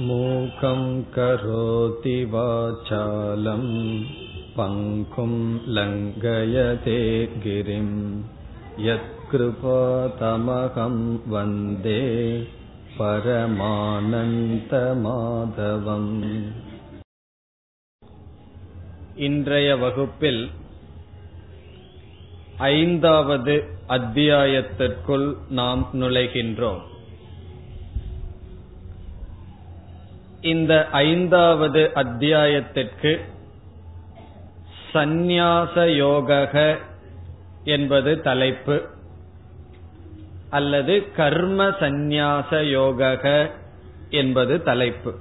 मूकं करोति वाचालं पङ्कुं लङ्घयते गिरिं यत्कृपातमहं वन्दे பரமானந்தமாதவம் இன்றைய வகுப்பில் ஐந்தாவது அத்தியாயத்திற்குள் நாம் நுழைகின்றோம் இந்த ஐந்தாவது அத்தியாயத்திற்கு சந்நியாச யோக என்பது தலைப்பு அல்லது கர்ம சந்நியாச யோக என்பது தலைப்பு.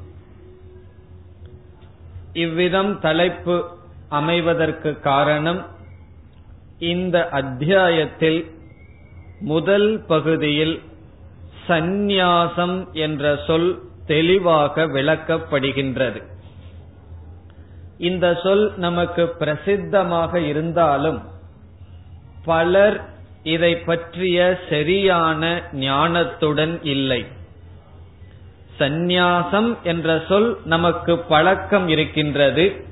இவ்விதம் தலைப்பு அமைவதற்கு காரணம் இந்த அத்தியாயத்தில் முதல் பகுதியில் சந்நியாசம் என்ற சொல் தெளிவாக விளக்கப்படுகின்றது. இந்த சொல் நமக்கு பிரசித்தமாக இருந்தாலும் பலர் இதை பற்றிய சரியான ஞானத்துடன் இல்லை. சந்நியாசம் என்ற சொல் நமக்கு பழக்கம் இருக்கின்றது.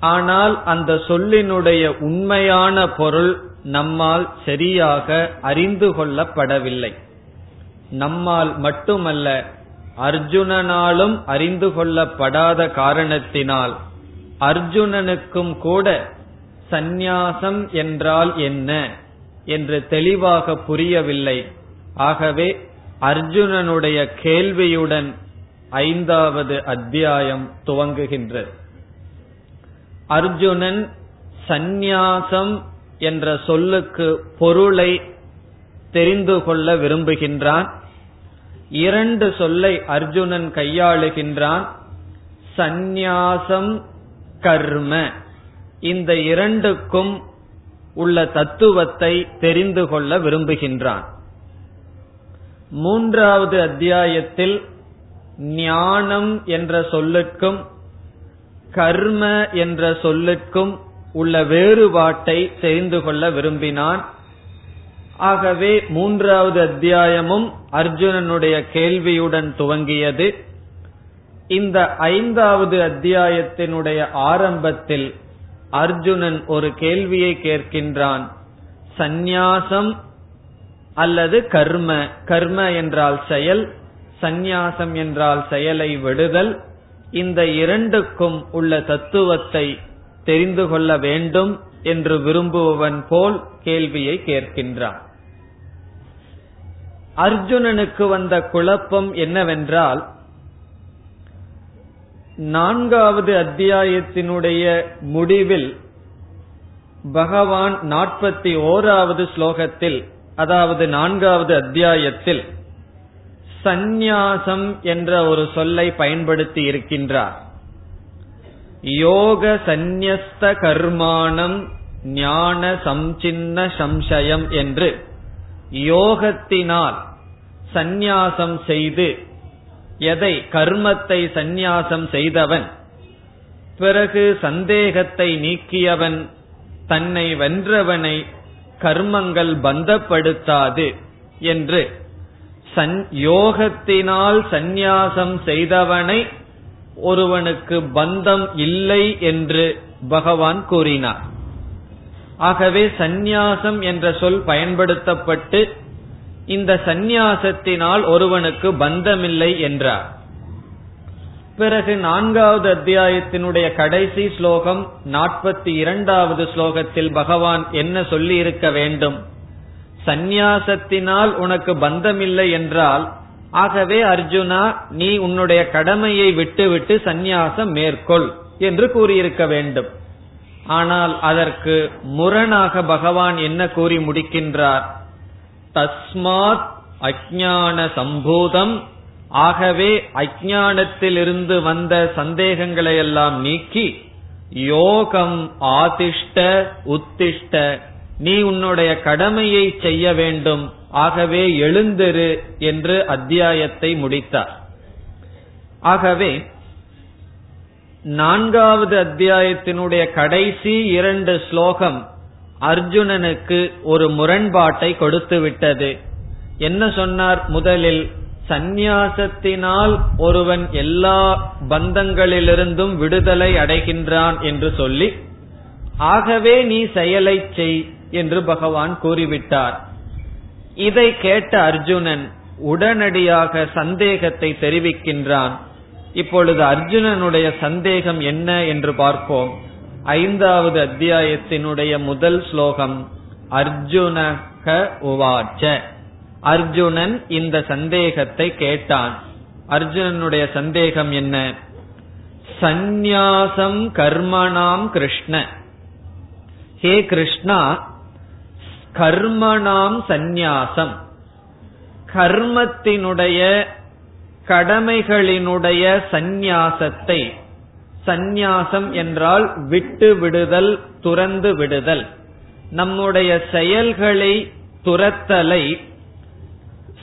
ஆனால் அந்த சொல்லினுடைய உண்மையான பொருள் நம்மால் சரியாக அறிந்து கொள்ளப்படவில்லை. நம்மால் மட்டுமல்ல அர்ஜுனனாலும் அறிந்து கொள்ளப்படாத காரணத்தினால் அர்ஜுனனுக்கும் கூட சந்நியாசம் என்றால் என்ன என்று தெளிவாக புரியவில்லை. ஆகவே அர்ஜுனனுடைய கேள்வியுடன் ஐந்தாவது அத்தியாயம் துவங்குகின்றது. அர்ஜுனன் சந்நியாசம் என்ற சொல்லுக்கு பொருளை தெரிந்து கொள்ள விரும்புகின்றான். இரண்டு சொல்லை அர்ஜுனன் கையாளுகின்றான். சந்நியாசம் கர்ம. இந்த இரண்டுக்கும் உள்ள தத்துவத்தை தெரிந்து கொள்ள விரும்புகின்றான். மூன்றாவது அத்தியாயத்தில் ஞானம் என்ற சொல்லுக்கும் கர்ம என்ற சொல்லுக்கும் உள்ள வேறுபாட்டை தெரிந்து கொள்ள விரும்பினான். ஆகவே மூன்றாவது அத்தியாயமும் அர்ஜுனனுடைய கேள்வியுடன் துவங்கியது. இந்த ஐந்தாவது அத்தியாயத்தினுடைய ஆரம்பத்தில் அர்ஜுனன் ஒரு கேள்வியை கேட்கின்றான். சந்நியாசம் அல்லது கர்ம? கர்ம என்றால் செயல் சந்நியாசம் என்றால் செயலை விடுதல். இந்த இரண்டுக்கும் உள்ள தத்துவத்தை தெரிந்து கொள்ள வேண்டும் என்று விரும்புபவன் போல் கேள்வியை கேட்கின்றான். அர்ஜுனனுக்கு வந்த குழப்பம் என்னவென்றால் நான்காவது அத்தியாயத்தினுடைய முடிவில் பகவான் நாற்பத்தி ஓராவது ஸ்லோகத்தில் அதாவது நான்காவது அத்தியாயத்தில் சந்நியாசம் என்ற ஒரு சொல்லை பயன்படுத்தி இருக்கின்றார். யோக சந்நியஸ்த கர்மானம் ஞான சம்சின்ன சம்சயம் என்று. யோகத்தினால் சந்நியாசம் செய்து எதை கர்மத்தை சந்நியாசம் செய்தவன் பிறகு சந்தேகத்தை நீக்கியவன் தன்னை வென்றவனை கர்மங்கள் பந்தப்படுத்தாது என்று யோகத்தினால் சந்நியாசம் செய்தவனை ஒருவனுக்கு பந்தம் இல்லை என்று பகவான் கூறினார். ஆகவே சந்நியாசம் என்ற சொல் பயன்படுத்தப்பட்டு இந்த சந்நியாசத்தினால் ஒருவனுக்கு பந்தமில்லை என்றார். பிறகு நான்காவது அத்தியாயத்தினுடைய கடைசி ஸ்லோகம் நாற்பத்தி இரண்டாவது ஸ்லோகத்தில் பகவான் என்ன சொல்லி இருக்க வேண்டும்? சந்நியாசத்தினால் உனக்கு பந்தமில்லை என்றால் ஆகவே அர்ஜுனா நீ உன்னுடைய கடமையை விட்டுவிட்டு சந்நியாசம் மேற்கொள் என்று கூறியிருக்க வேண்டும். ஆனால் அதற்கு முரணாக பகவான் என்ன கூறி முடிக்கின்றார்? தஸ்மாத் அஜான சம்பூதம். ஆகவே அஜானத்திலிருந்து வந்த சந்தேகங்களை எல்லாம் நீக்கி யோகம் ஆதிஷ்ட உத்திஷ்ட நீ உன்னுடைய கடமையை செய்ய வேண்டும் ஆகவே எழுந்திரு என்று அத்தியாயத்தை முடித்தார். ஆகவே நான்காவது அத்தியாயத்தினுடைய கடைசி இரண்டு ஸ்லோகம் அர்ஜுனனுக்கு ஒரு முரண்பாட்டை கொடுத்து விட்டது. என்ன சொன்னார்? முதலில் சந்நியாசத்தினால் ஒருவன் எல்லா பந்தங்களிலிருந்தும் விடுதலை அடைகின்றான் என்று சொல்லி ஆகவே நீ செயலை செய் என்று பகவான் கூறிவிட்டார். இதை கேட்ட அர்ஜுனன் உடனடியாக சந்தேகத்தை தெரிவிக்கின்றான். இப்பொழுது அர்ஜுனனுடைய சந்தேகம் என்ன என்று பார்ப்போம். ஐந்தாவது அத்தியாயத்தினுடைய முதல் ஸ்லோகம் அர்ஜுனக உவாச்ச. அர்ஜுனன் இந்த சந்தேகத்தை கேட்டான். அர்ஜுனனுடைய சந்தேகம் என்ன? சந்நியாசம் கர்மணாம் கிருஷ்ண. ஹே கிருஷ்ணா கர்மணாம் சந்நியாசம். கர்மத்தினுடைய கடமைகளினுடைய சந்நியாசத்தை சந்நியாசம் என்றால் விட்டு விடுதல் துறந்து விடுதல். நம்முடைய செயல்களை துரத்தலை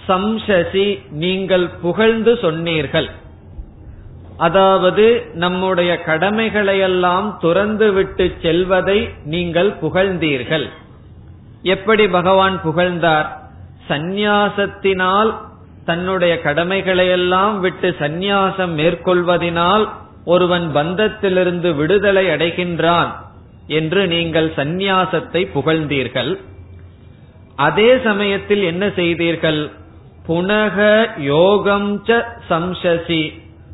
சம்சசி நீங்கள் புகழ்ந்து சொன்னீர்கள். அதாவது நம்முடைய கடமைகளையெல்லாம் துறந்து விட்டு செல்வதை நீங்கள் புகழ்ந்தீர்கள். எப்படி பகவான் புகழ்ந்தார்? சந்நியாசத்தினால் தன்னுடைய கடமைகளையெல்லாம் விட்டு சந்நியாசம் மேற்கொள்வதினால் ஒருவன் பந்தத்திலிருந்து விடுதலை அடைகின்றான் என்று நீங்கள் சந்நியாசத்தை புகழ்ந்தீர்கள். அதே சமயத்தில் என்ன செய்தீர்கள்? புனக யோகம் ச சம்சசி.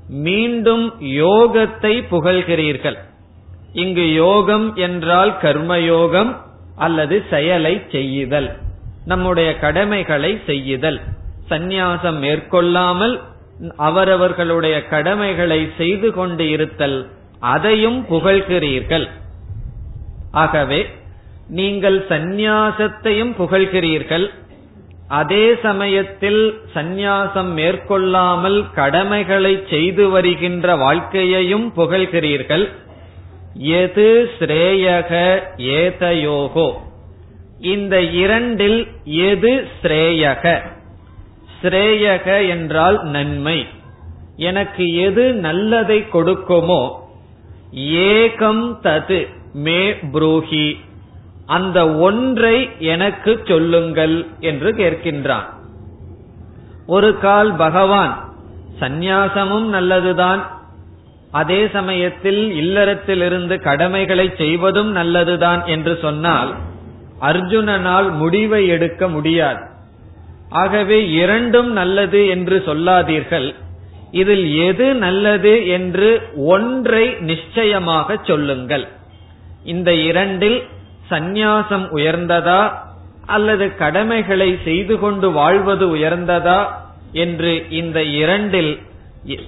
மீண்டும் யோகத்தை புகழ்கிறீர்கள். இங்கு யோகம் என்றால் கர்மயோகம் அல்லது செயலை செய்யுதல். நம்முடைய கடமைகளை செய்யுதல். சந்நியாசம் மேற்கொள்ளாமல் அவரவர்களுடைய கடமைகளை செய்து கொண்டு இருத்தல் அதையும் புகழ்கிறீர்கள். ஆகவே நீங்கள் சந்நியாசத்தையும் புகழ்கிறீர்கள். அதே சமயத்தில் சந்நியாசம் மேற்கொள்ளாமல் கடமைகளை செய்து வருகின்ற வாழ்க்கையையும் புகழ்கிறீர்கள். எது ஸ்ரேயக ஏதயோகோ. இந்த இரண்டில் எது ஸ்ரேயக? ஸ்ரேயக என்றால் நன்மை. எனக்கு எது நல்லதை கொடுக்குமோ ஏகம் தது மே புரூஹி. அந்த ஒன்றை எனக்கு சொல்லுங்கள் என்று கேட்கின்றான். ஒரு கால் பகவான் சந்நியாசமும் நல்லதுதான். அதே சமயத்தில் இல்லறத்திலிருந்து கடமைகளை செய்வதும் நல்லதுதான் என்று சொன்னால் அர்ஜுனனால் முடிவை எடுக்க முடியாது. ஆகவே இரண்டும் நல்லது என்று சொல்லாதீர்கள். இதில் எது நல்லது என்று ஒன்றை நிச்சயமாக சொல்லுங்கள். இந்த இரண்டில் சந்நியாசம் உயர்ந்ததா அல்லது கடமைகளை செய்து கொண்டு வாழ்வது உயர்ந்ததா என்று இந்த இரண்டில்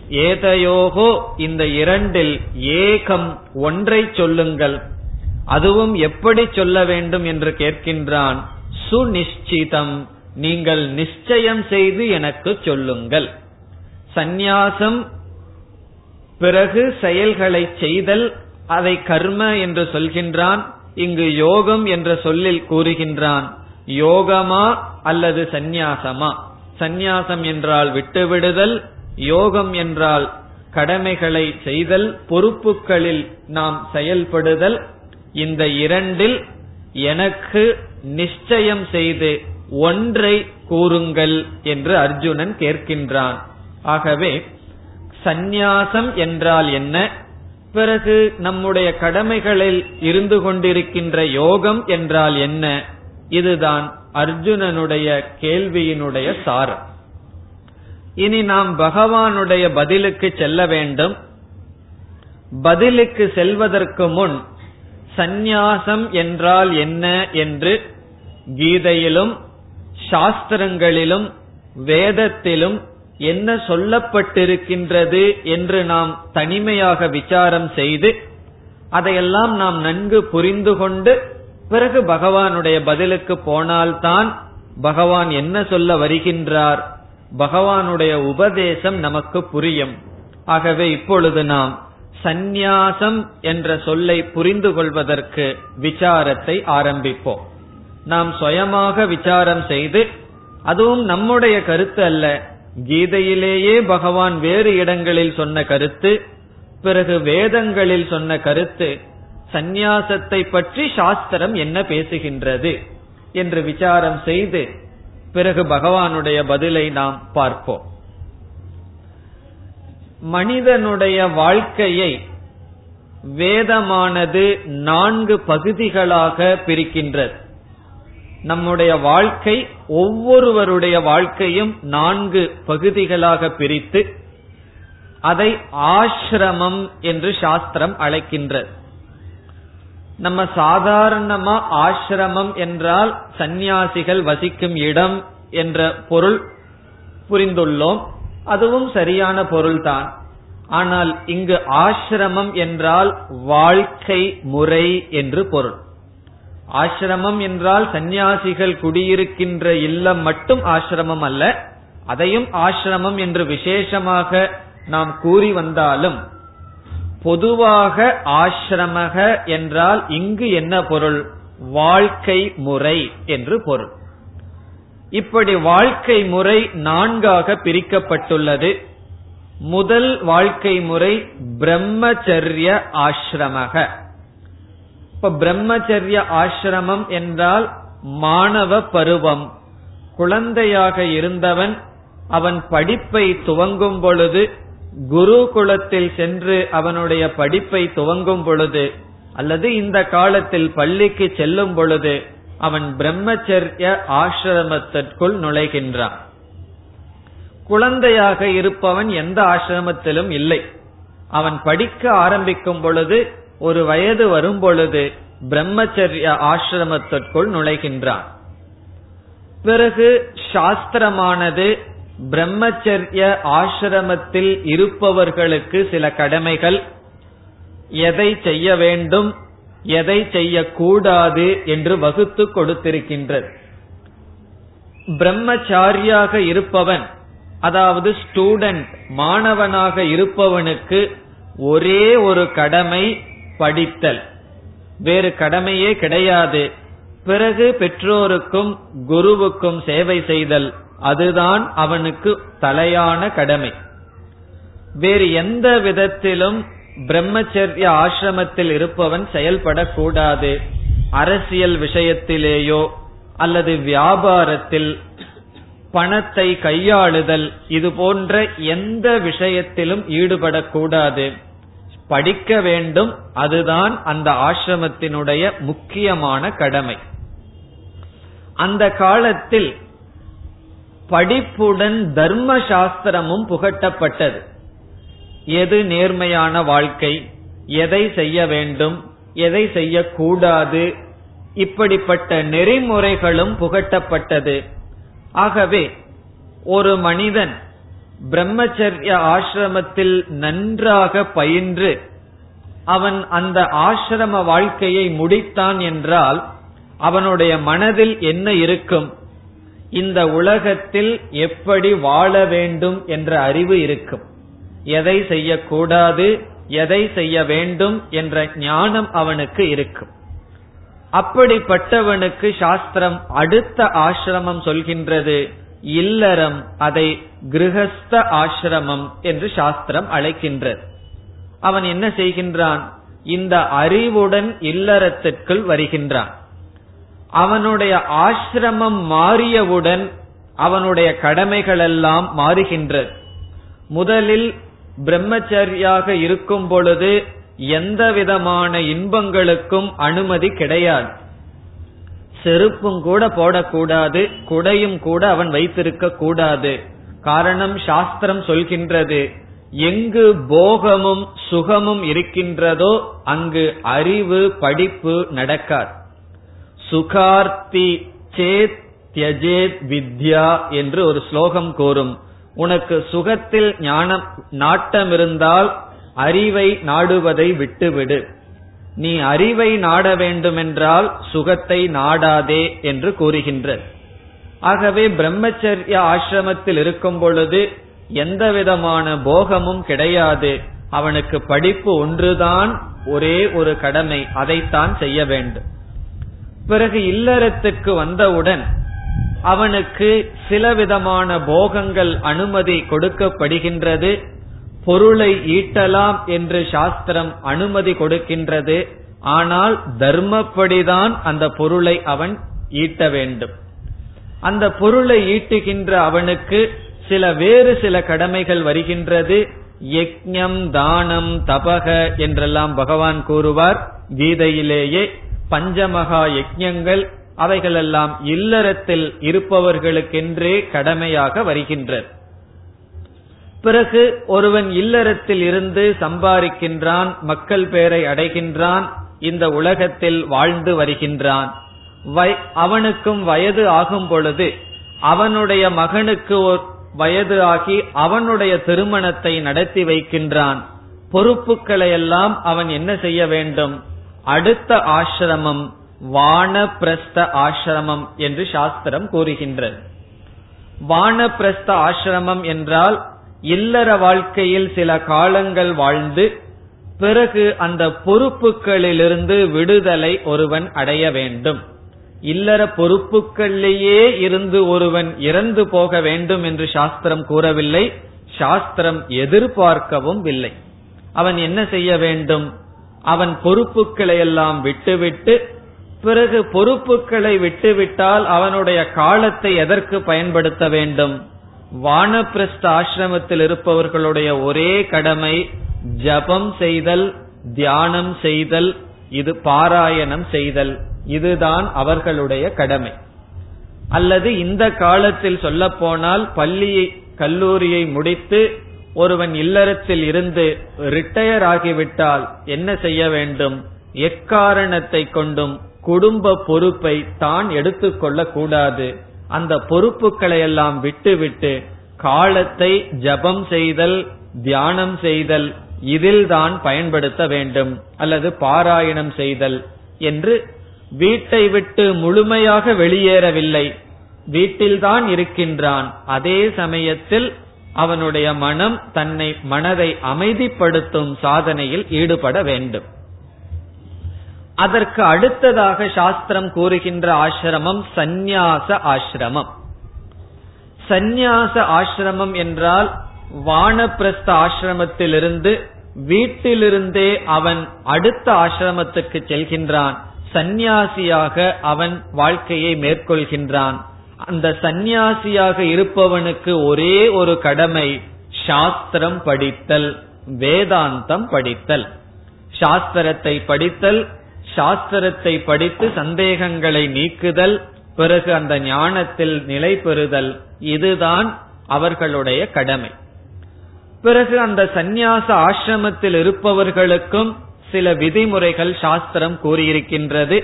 ஏதையோகோ இந்த இரண்டில் ஏகம் ஒன்றை சொல்லுங்கள். அதுவும் எப்படி சொல்ல வேண்டும் என்று கேட்கின்றான். சுநிச்சிதம் நீங்கள் நிச்சயம் செய்து எனக்கு சொல்லுங்கள். சந்நியாசம் பிறகு செயல்களை செய்தல் அதை கர்ம என்று சொல்கின்றான் இங்கு யோகம் என்ற சொல்லில் கூறுகின்றான். யோகமா அல்லது சந்நியாசமா? சந்நியாசம் என்றால் விட்டுவிடுதல் யோகம் என்றால் கடமைகளை செய்தல் பொறுப்புகளில் நாம் செயல்படுதல். இந்த இரண்டில் எனக்கு நிச்சயம் செய்து ஒன்றை கூறுங்கள் என்று அர்ஜுனன் கேட்கின்றான். ஆகவே சந்நியாசம் என்றால் என்ன? பிறகு நம்முடைய கடமைகளில் இருந்து கொண்டிருக்கின்ற யோகம் என்றால் என்ன? இதுதான் அர்ஜுனனுடைய கேள்வியினுடைய சாரம். இனி நாம் பகவானுடைய பதிலுக்கு செல்ல வேண்டும். பதிலுக்கு செல்வதற்கு முன் சந்நியாசம் என்றால் என்ன என்று கீதையிலும் சாஸ்திரங்களிலும் வேதத்திலும் என்ன சொல்லப்பட்டிருக்கின்றது என்று நாம் தனிமையாக விசாரம் செய்து அதையெல்லாம் நாம் நன்கு புரிந்து கொண்டு பிறகு பகவானுடைய பதிலுக்கு போனால்தான் பகவான் என்ன சொல்ல வருகின்றார். பகவானுடைய உபதேசம் நமக்கு புரியும். ஆகவே இப்பொழுது நாம் சந்நியாசம் என்ற சொல்லை புரிந்து கொள்வதற்கு விசாரத்தை ஆரம்பிப்போம். நாம் சுயமாக விசாரம் செய்து அதுவும் நம்முடைய கருத்து அல்ல. கீதையிலேயே பகவான் வேறு இடங்களில் சொன்ன கருத்து பிறகு வேதங்களில் சொன்ன கருத்து சந்நியாசத்தை பற்றி சாஸ்திரம் என்ன பேசுகின்றது என்று விசாரம் செய்து பிறகு பகவானுடைய பதிலை நாம் பார்ப்போம். மனிதனுடைய வாழ்க்கையை வேதமானது நான்கு பகுதிகளாக பிரிக்கின்றது. நம்முடைய வாழ்க்கை ஒவ்வொருவருடைய வாழ்க்கையும் நான்கு பகுதிகளாக பிரித்து அதை ஆசிரமம் என்று சாஸ்திரம் அழைக்கின்றது நம்ம சாதாரணமா ஆசிரமம் என்றால் சந்நியாசிகள் வசிக்கும் இடம் என்ற பொருள் புரிந்துள்ளோம். அதுவும் சரியான பொருள்தான். ஆனால் இங்கு ஆசிரமம் என்றால் வாழ்க்கை முறை என்று பொருள். ஆசிரமம் என்றால் சந்நியாசிகள் குடியிருக்கின்ற இல்லம் மட்டும் ஆசிரமம் அல்ல அதையும் ஆசிரமம் என்று விசேஷமாக நாம் கூறி வந்தாலும் பொதுவாக ஆசிரமக என்றால் இங்கு என்ன பொருள்? வாழ்க்கை முறை என்று பொருள். இப்படி வாழ்க்கை முறை நான்காக பிரிக்கப்பட்டுள்ளது. முதல் வாழ்க்கை முறை பிரம்மச்சரிய ஆசிரமக. இப்ப பிரம்மச்சரிய ஆசிரமம் என்றால் மாணவ பருவம். குழந்தையாக இருந்தவன் அவன் படிப்பை துவங்கும் பொழுது குருகுலத்தில் சென்று அவனுடைய படிப்பை துவங்கும் பொழுது அல்லது இந்த காலத்தில் பள்ளிக்கு செல்லும் பொழுது அவன் பிரம்மச்சரிய ஆசிரமத்திற்குள் நுழைகின்றான். குழந்தையாக இருப்பவன் எந்த ஆசிரமத்திலும் இல்லை. அவன் படிக்க ஆரம்பிக்கும் பொழுது ஒரு வயது வரும் பொழுது பிரம்மச்சரிய ஆசிரமத்திற்குள் நுழைகின்றான். பிறகு சாஸ்திரமானது பிரம்மச்சரிய ஆசிரமத்தில் இருப்பவர்களுக்கு சில கடமைகள். எதை செய்ய வேண்டும் எதை செய்யக்கூடாது என்று வகுத்து கொடுத்திருக்கின்றது. பிரம்மச்சாரியாக இருப்பவன் அதாவது ஸ்டூடெண்ட் மாணவனாக இருப்பவனுக்கு ஒரே ஒரு கடமை படித்தல். வேறு கடமையே கிடையாது. பிறகு பெற்றோருக்கும் குருவுக்கும் சேவை செய்தல் அதுதான் அவனுக்கு தலையான கடமை. வேறு எந்த விதத்திலும் பிரம்மச்சரிய ஆசிரமத்தில் இருப்பவன் செயல்படக்கூடாது. அரசியல் விஷயத்திலேயோ அல்லது வியாபாரத்தில் பணத்தை கையாளுதல் இது போன்ற எந்த விஷயத்திலும் ஈடுபடக்கூடாது. படிக்க வேண்டும். அதுதான் அந்த ஆசிரமத்தினுடைய முக்கியமான கடமை. அந்த காலத்தில் படிப்புடன் தர்ம சாஸ்திரமும் புகட்டப்பட்டது. எது நேர்மையான வாழ்க்கை? எதை செய்ய வேண்டும்? எதை செய்யக்கூடாது? இப்படிப்பட்ட நெறிமுறைகளும் புகட்டப்பட்டது. ஆகவே ஒரு மனிதன் பிரம்மச்சரிய ஆசிரமத்தில் நன்றாக பயின்று அவன் அந்த ஆசிரம வாழ்க்கையை முடித்தான் என்றால் அவனுடைய மனதில் என்ன இருக்கும்? இந்த உலகத்தில் எப்படி வாழ வேண்டும் என்ற அறிவு இருக்கும். எதை செய்யக்கூடாது எதை செய்ய வேண்டும் என்ற ஞானம் அவனுக்கு இருக்கும். அப்படிப்பட்டவனுக்கு சாஸ்திரம் அடுத்த ஆசிரமம் சொல்கின்றது. இல்லறம் அதை கிரகஸ்த ஆசிரமம் என்று சாஸ்திரம் அழைக்கின்றது அவன் என்ன செய்கின்றான்? இந்த அறிவுடன் இல்லறத்திற்குள் வருகின்றான். அவனுடைய ஆசிரமம் மாறியவுடன் அவனுடைய கடமைகள் எல்லாம் மாறுகின்றது முதலில் பிரம்மச்சரியாக இருக்கும் பொழுது எந்த விதமான இன்பங்களுக்கும் அனுமதி கிடையாது. செருப்பும் கூட போடக்கூடாது குடையும் கூட அவன் வைத்திருக்க கூடாது. காரணம் சாஸ்திரம் சொல்கின்றது எங்கு போகமும் சுகமும் இருக்கின்றதோ அங்கு அறிவு படிப்பு நடக்காது. சுகார்த்தி சேத் தியஜேத் வித்யா என்று ஒரு ஸ்லோகம் கூறும். உனக்கு சுகத்தில் ஞானம் நாட்டம் இருந்தால் அறிவை நாடுவதை விட்டுவிடு. நீ அறிவை நாட வேண்டுமென்றால் சுகத்தை நாடாதே என்று கூறுகின்ற. ஆகவே பிரம்மச்சரிய ஆசிரமத்தில் இருக்கும் பொழுது எந்த விதமான போகமும் கிடையாது. அவனுக்கு படிப்பு ஒன்றுதான் ஒரே ஒரு கடமை. அதைத்தான் செய்ய வேண்டும். பிறகு இல்லறத்துக்கு வந்தவுடன் அவனுக்கு சில விதமான போகங்கள் அனுமதி கொடுக்கப்படுகின்றது. பொருளை ஈட்டலாம் என்று சாஸ்திரம் அனுமதி கொடுக்கின்றது. ஆனால் தர்மப்படிதான் அந்த பொருளை அவன் ஈட்ட வேண்டும். அந்த பொருளை ஈட்டுகின்ற அவனுக்கு சில வேறு சில கடமைகள் வருகின்றது. யக்ஞம் தானம் தபக என்றெல்லாம் பகவான் கூறுவார். கீதையிலேயே பஞ்சமகா யஜ்ஞங்கள் அவைகளெல்லாம் இல்லறத்தில் இருப்பவர்களுக்கென்றே கடமையாக வருகின்றது பிறகு ஒருவன் இல்லறத்தில் இருந்து சம்பாதிக்கின்றான் மக்கள் பேரை அடைகின்றான் இந்த உலகத்தில் வாழ்ந்து வருகின்றான். அவனுக்கும் வயது ஆகும் பொழுது அவனுடைய மகனுக்கு வயது ஆகி அவனுடைய திருமணத்தை நடத்தி வைக்கின்றான். பொறுப்புகளை எல்லாம் அவன் என்ன செய்ய வேண்டும்? அடுத்த ஆசிரமம் வானப்பிரஸ்த ஆசிரமம் என்று சாஸ்திரம் கூறுகின்றது. வானப்பிரஸ்த ஆசிரமம் என்றால் இல்லற வாழ்க்கையில் சில காலங்கள் வாழ்ந்து பிறகு அந்த பொறுப்புகளிலிருந்து விடுதலை ஒருவன் அடைய வேண்டும். இல்லற பொறுப்புகளிலேயே இருந்து ஒருவன் இறந்து போக வேண்டும் என்று சாஸ்திரம் கூறவில்லை. சாஸ்திரம் எதிர்பார்க்கவும் இல்லை. அவன் என்ன செய்ய வேண்டும்? அவன் பொறுப்புகளை எல்லாம் விட்டுவிட்டு பிறகு பொறுப்புகளை விட்டுவிட்டால் அவனுடைய காலத்தை எதற்கு பயன்படுத்த வேண்டும்? வானப்பிரஸ்த ஆசிரமத்தில் இருப்பவர்களுடைய ஒரே கடமை ஜபம் செய்தல் தியானம் செய்தல் இது பாராயணம் செய்தல். இதுதான் அவர்களுடைய கடமை. அல்லது இந்த காலத்தில் சொல்ல போனால் பள்ளியை கல்லூரியை முடித்து ஒருவன் இல்லறத்தில் இருந்து ரிட்டையர் ஆகிவிட்டால் என்ன செய்ய வேண்டும்? எக்காரணத்தை கொண்டும் குடும்ப பொறுப்பை தான் எடுத்துக்கொள்ள கூடாது அந்த பொறுப்புகளை எல்லாம் விட்டுவிட்டு காலத்தை ஜபம் செய்தல் தியானம் செய்தல் இதில் தான் பயன்படுத்த வேண்டும். அல்லது பாராயணம் செய்தல் என்று வீட்டை விட்டு முழுமையாக வெளியேறவில்லை. வீட்டில்தான் இருக்கின்றான். அதே சமயத்தில் அவனுடைய மனம் தன்னை மனதை அமைதிப்படுத்தும் சாதனையில் ஈடுபட வேண்டும். அதற்கு அடுத்ததாக சாஸ்திரம் கூறுகின்ற ஆசிரமம் சந்நியாச ஆசிரமம். சந்நியாச ஆசிரமம் என்றால் வானப்பிரஸ்த ஆசிரமத்திலிருந்து வீட்டிலிருந்தே அவன் அடுத்த ஆசிரமத்துக்கு செல்கின்றான். சந்நியாசியாக அவன் வாழ்க்கையை மேற்கொள்கின்றான். அந்த சந்நியாசியாக இருப்பவனுக்கு ஒரே ஒரு கடமை சாஸ்திரம் படித்தல் வேதாந்தம் படித்தல். சாஸ்திரத்தை படித்தல் சாஸ்திரத்தை படித்து சந்தேகங்களை நீக்குதல் பிறகு அந்த ஞானத்தில் நிலை பெறுதல் இதுதான் அவர்களுடைய கடமை. பிறகு அந்த சந்நியாச ஆசிரமத்தில் இருப்பவர்களுக்கும் சில விதிமுறைகள் சாஸ்திரம் கூறியிருக்கின்றது.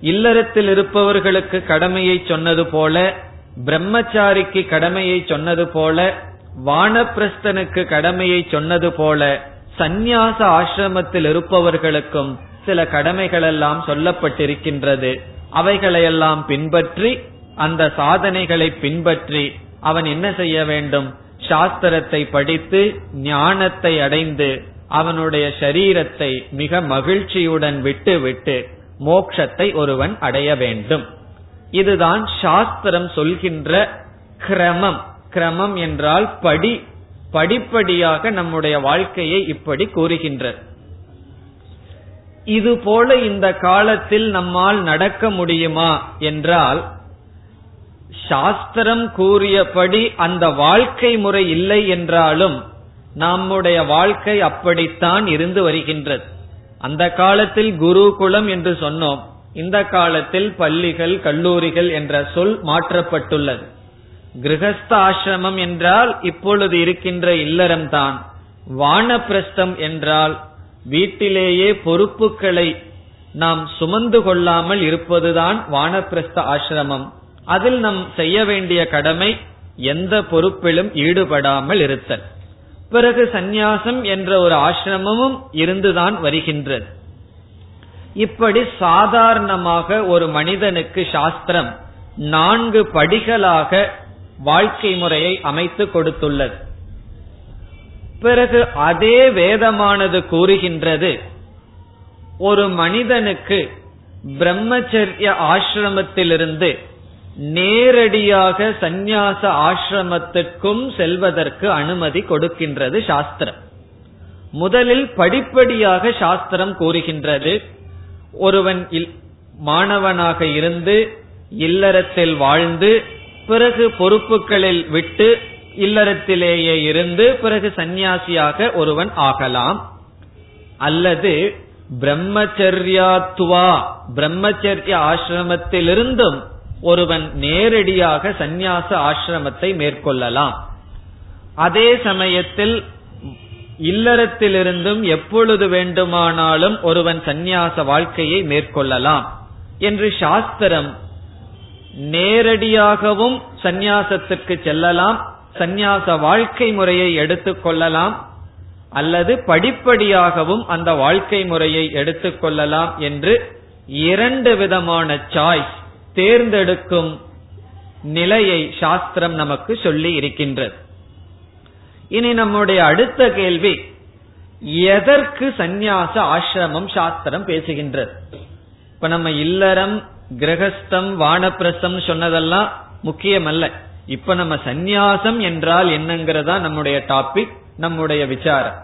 இல்லறத்தில் இருப்பவர்களுக்கு கடமையை சொன்னது போல பிரம்மச்சாரிக்கு கடமையை சொன்னது போல வானப்பிரஸ்தனுக்கு கடமையை சொன்னது போல சந்நியாச ஆசிரமத்தில் இருப்பவர்களுக்கும் சில கடமைகள் எல்லாம் சொல்லப்பட்டிருக்கின்றது. அவைகளையெல்லாம் பின்பற்றி அந்த சாதனைகளை பின்பற்றி அவன் என்ன செய்ய வேண்டும்? சாஸ்திரத்தை படித்து ஞானத்தை அடைந்து அவனுடைய சரீரத்தை மிக மகிழ்ச்சியுடன் விட்டு விட்டு மோக்ஷத்தை ஒருவன் அடைய வேண்டும். இதுதான் சாஸ்திரம் சொல்கின்ற கிரமம். கிரமம் என்றால் படி படிப்படியாக நம்முடைய வாழ்க்கையை இப்படி கூறுகின்றது. இது போல இந்த காலத்தில் நம்மால் நடக்க முடியுமா என்றால் சாஸ்திரம் கூறியபடி அந்த வாழ்க்கை முறை இல்லை என்றாலும் நம்முடைய வாழ்க்கை அப்படித்தான் இருந்து வருகின்றது. அந்த காலத்தில் குருகுலம் என்று சொன்னோம். இந்த காலத்தில் பள்ளிகள் கல்லூரிகள் என்ற சொல் மாற்றப்பட்டுள்ளது. கிரகஸ்த ஆசிரமம் என்றால் இப்பொழுது இருக்கின்ற இல்லறம்தான். வானப்பிரஸ்தம் என்றால் வீட்டிலேயே பொறுப்புகளை நாம் சுமந்து கொள்ளாமல் இருப்பதுதான் வானப்பிரஸ்த ஆசிரமம். அதில் நம் செய்ய வேண்டிய கடமை எந்த பொறுப்பிலும் ஈடுபடாமல் இருத்தல். பிறகு சந்நியாசம் என்ற ஒரு ஆசிரமமும் இருந்துதான் வருகின்றது. இப்படி சாதாரணமாக ஒரு மனிதனுக்கு சாஸ்திரம் நான்கு படிகளாக வாழ்க்கை முறையை அமைத்து கொடுத்துள்ளது. பிறகு அதே வேதமானது கூறுகின்றது. ஒரு மனிதனுக்கு பிரம்மச்சரிய ஆசிரமத்திலிருந்து நேரடியாக சந்நியாச ஆசிரமத்திற்கும் செல்வதற்கு அனுமதி கொடுக்கின்றது சாஸ்திரம். முதலில் படிப்படியாக சாஸ்திரம் கூறுகின்றது. ஒருவன் மாணவனாக இருந்து இல்லறத்தில் வாழ்ந்து பிறகு பொறுப்புகளில் விட்டு இல்லறத்திலேயே இருந்து பிறகு சந்நியாசியாக ஒருவன் ஆகலாம். அல்லது பிரம்மச்சரியாத்துவா பிரம்மச்சரிய ஆசிரமத்திலிருந்தும் ஒருவன் நேரடியாக சந்நியாச ஆசிரமத்தை மேற்கொள்ளலாம். அதே சமயத்தில் இல்லறத்திலிருந்தும் எப்பொழுது வேண்டுமானாலும் ஒருவன் சந்நியாச வாழ்க்கையை மேற்கொள்ளலாம் என்று சாஸ்திரம் நேரடியாகவும் சந்நியாசத்திற்கு செல்லலாம். சந்நியாச வாழ்க்கை முறையை எடுத்துக்கொள்ளலாம் அல்லது படிப்படியாகவும் அந்த வாழ்க்கை முறையை எடுத்துக்கொள்ளலாம் என்று இரண்டு விதமான சாய்ஸ் தேர்ந்தெடுக்கும் நிலையை சாஸ்திரம் நமக்கு சொல்லி இருக்கின்றது. இனி நம்முடைய அடுத்த கேள்வி எதற்கு சந்நியாச ஆசிரமம் சாஸ்திரம் பேசுகின்றது? இப்ப நம்ம இல்லறம் கிரகஸ்தம் வானப்பிரசம் சொன்னதெல்லாம் முக்கியமல்ல. இப்ப நம்ம சந்நியாசம் என்றால் என்னங்கிறதா நம்முடைய டாபிக் நம்முடைய விசாரம்.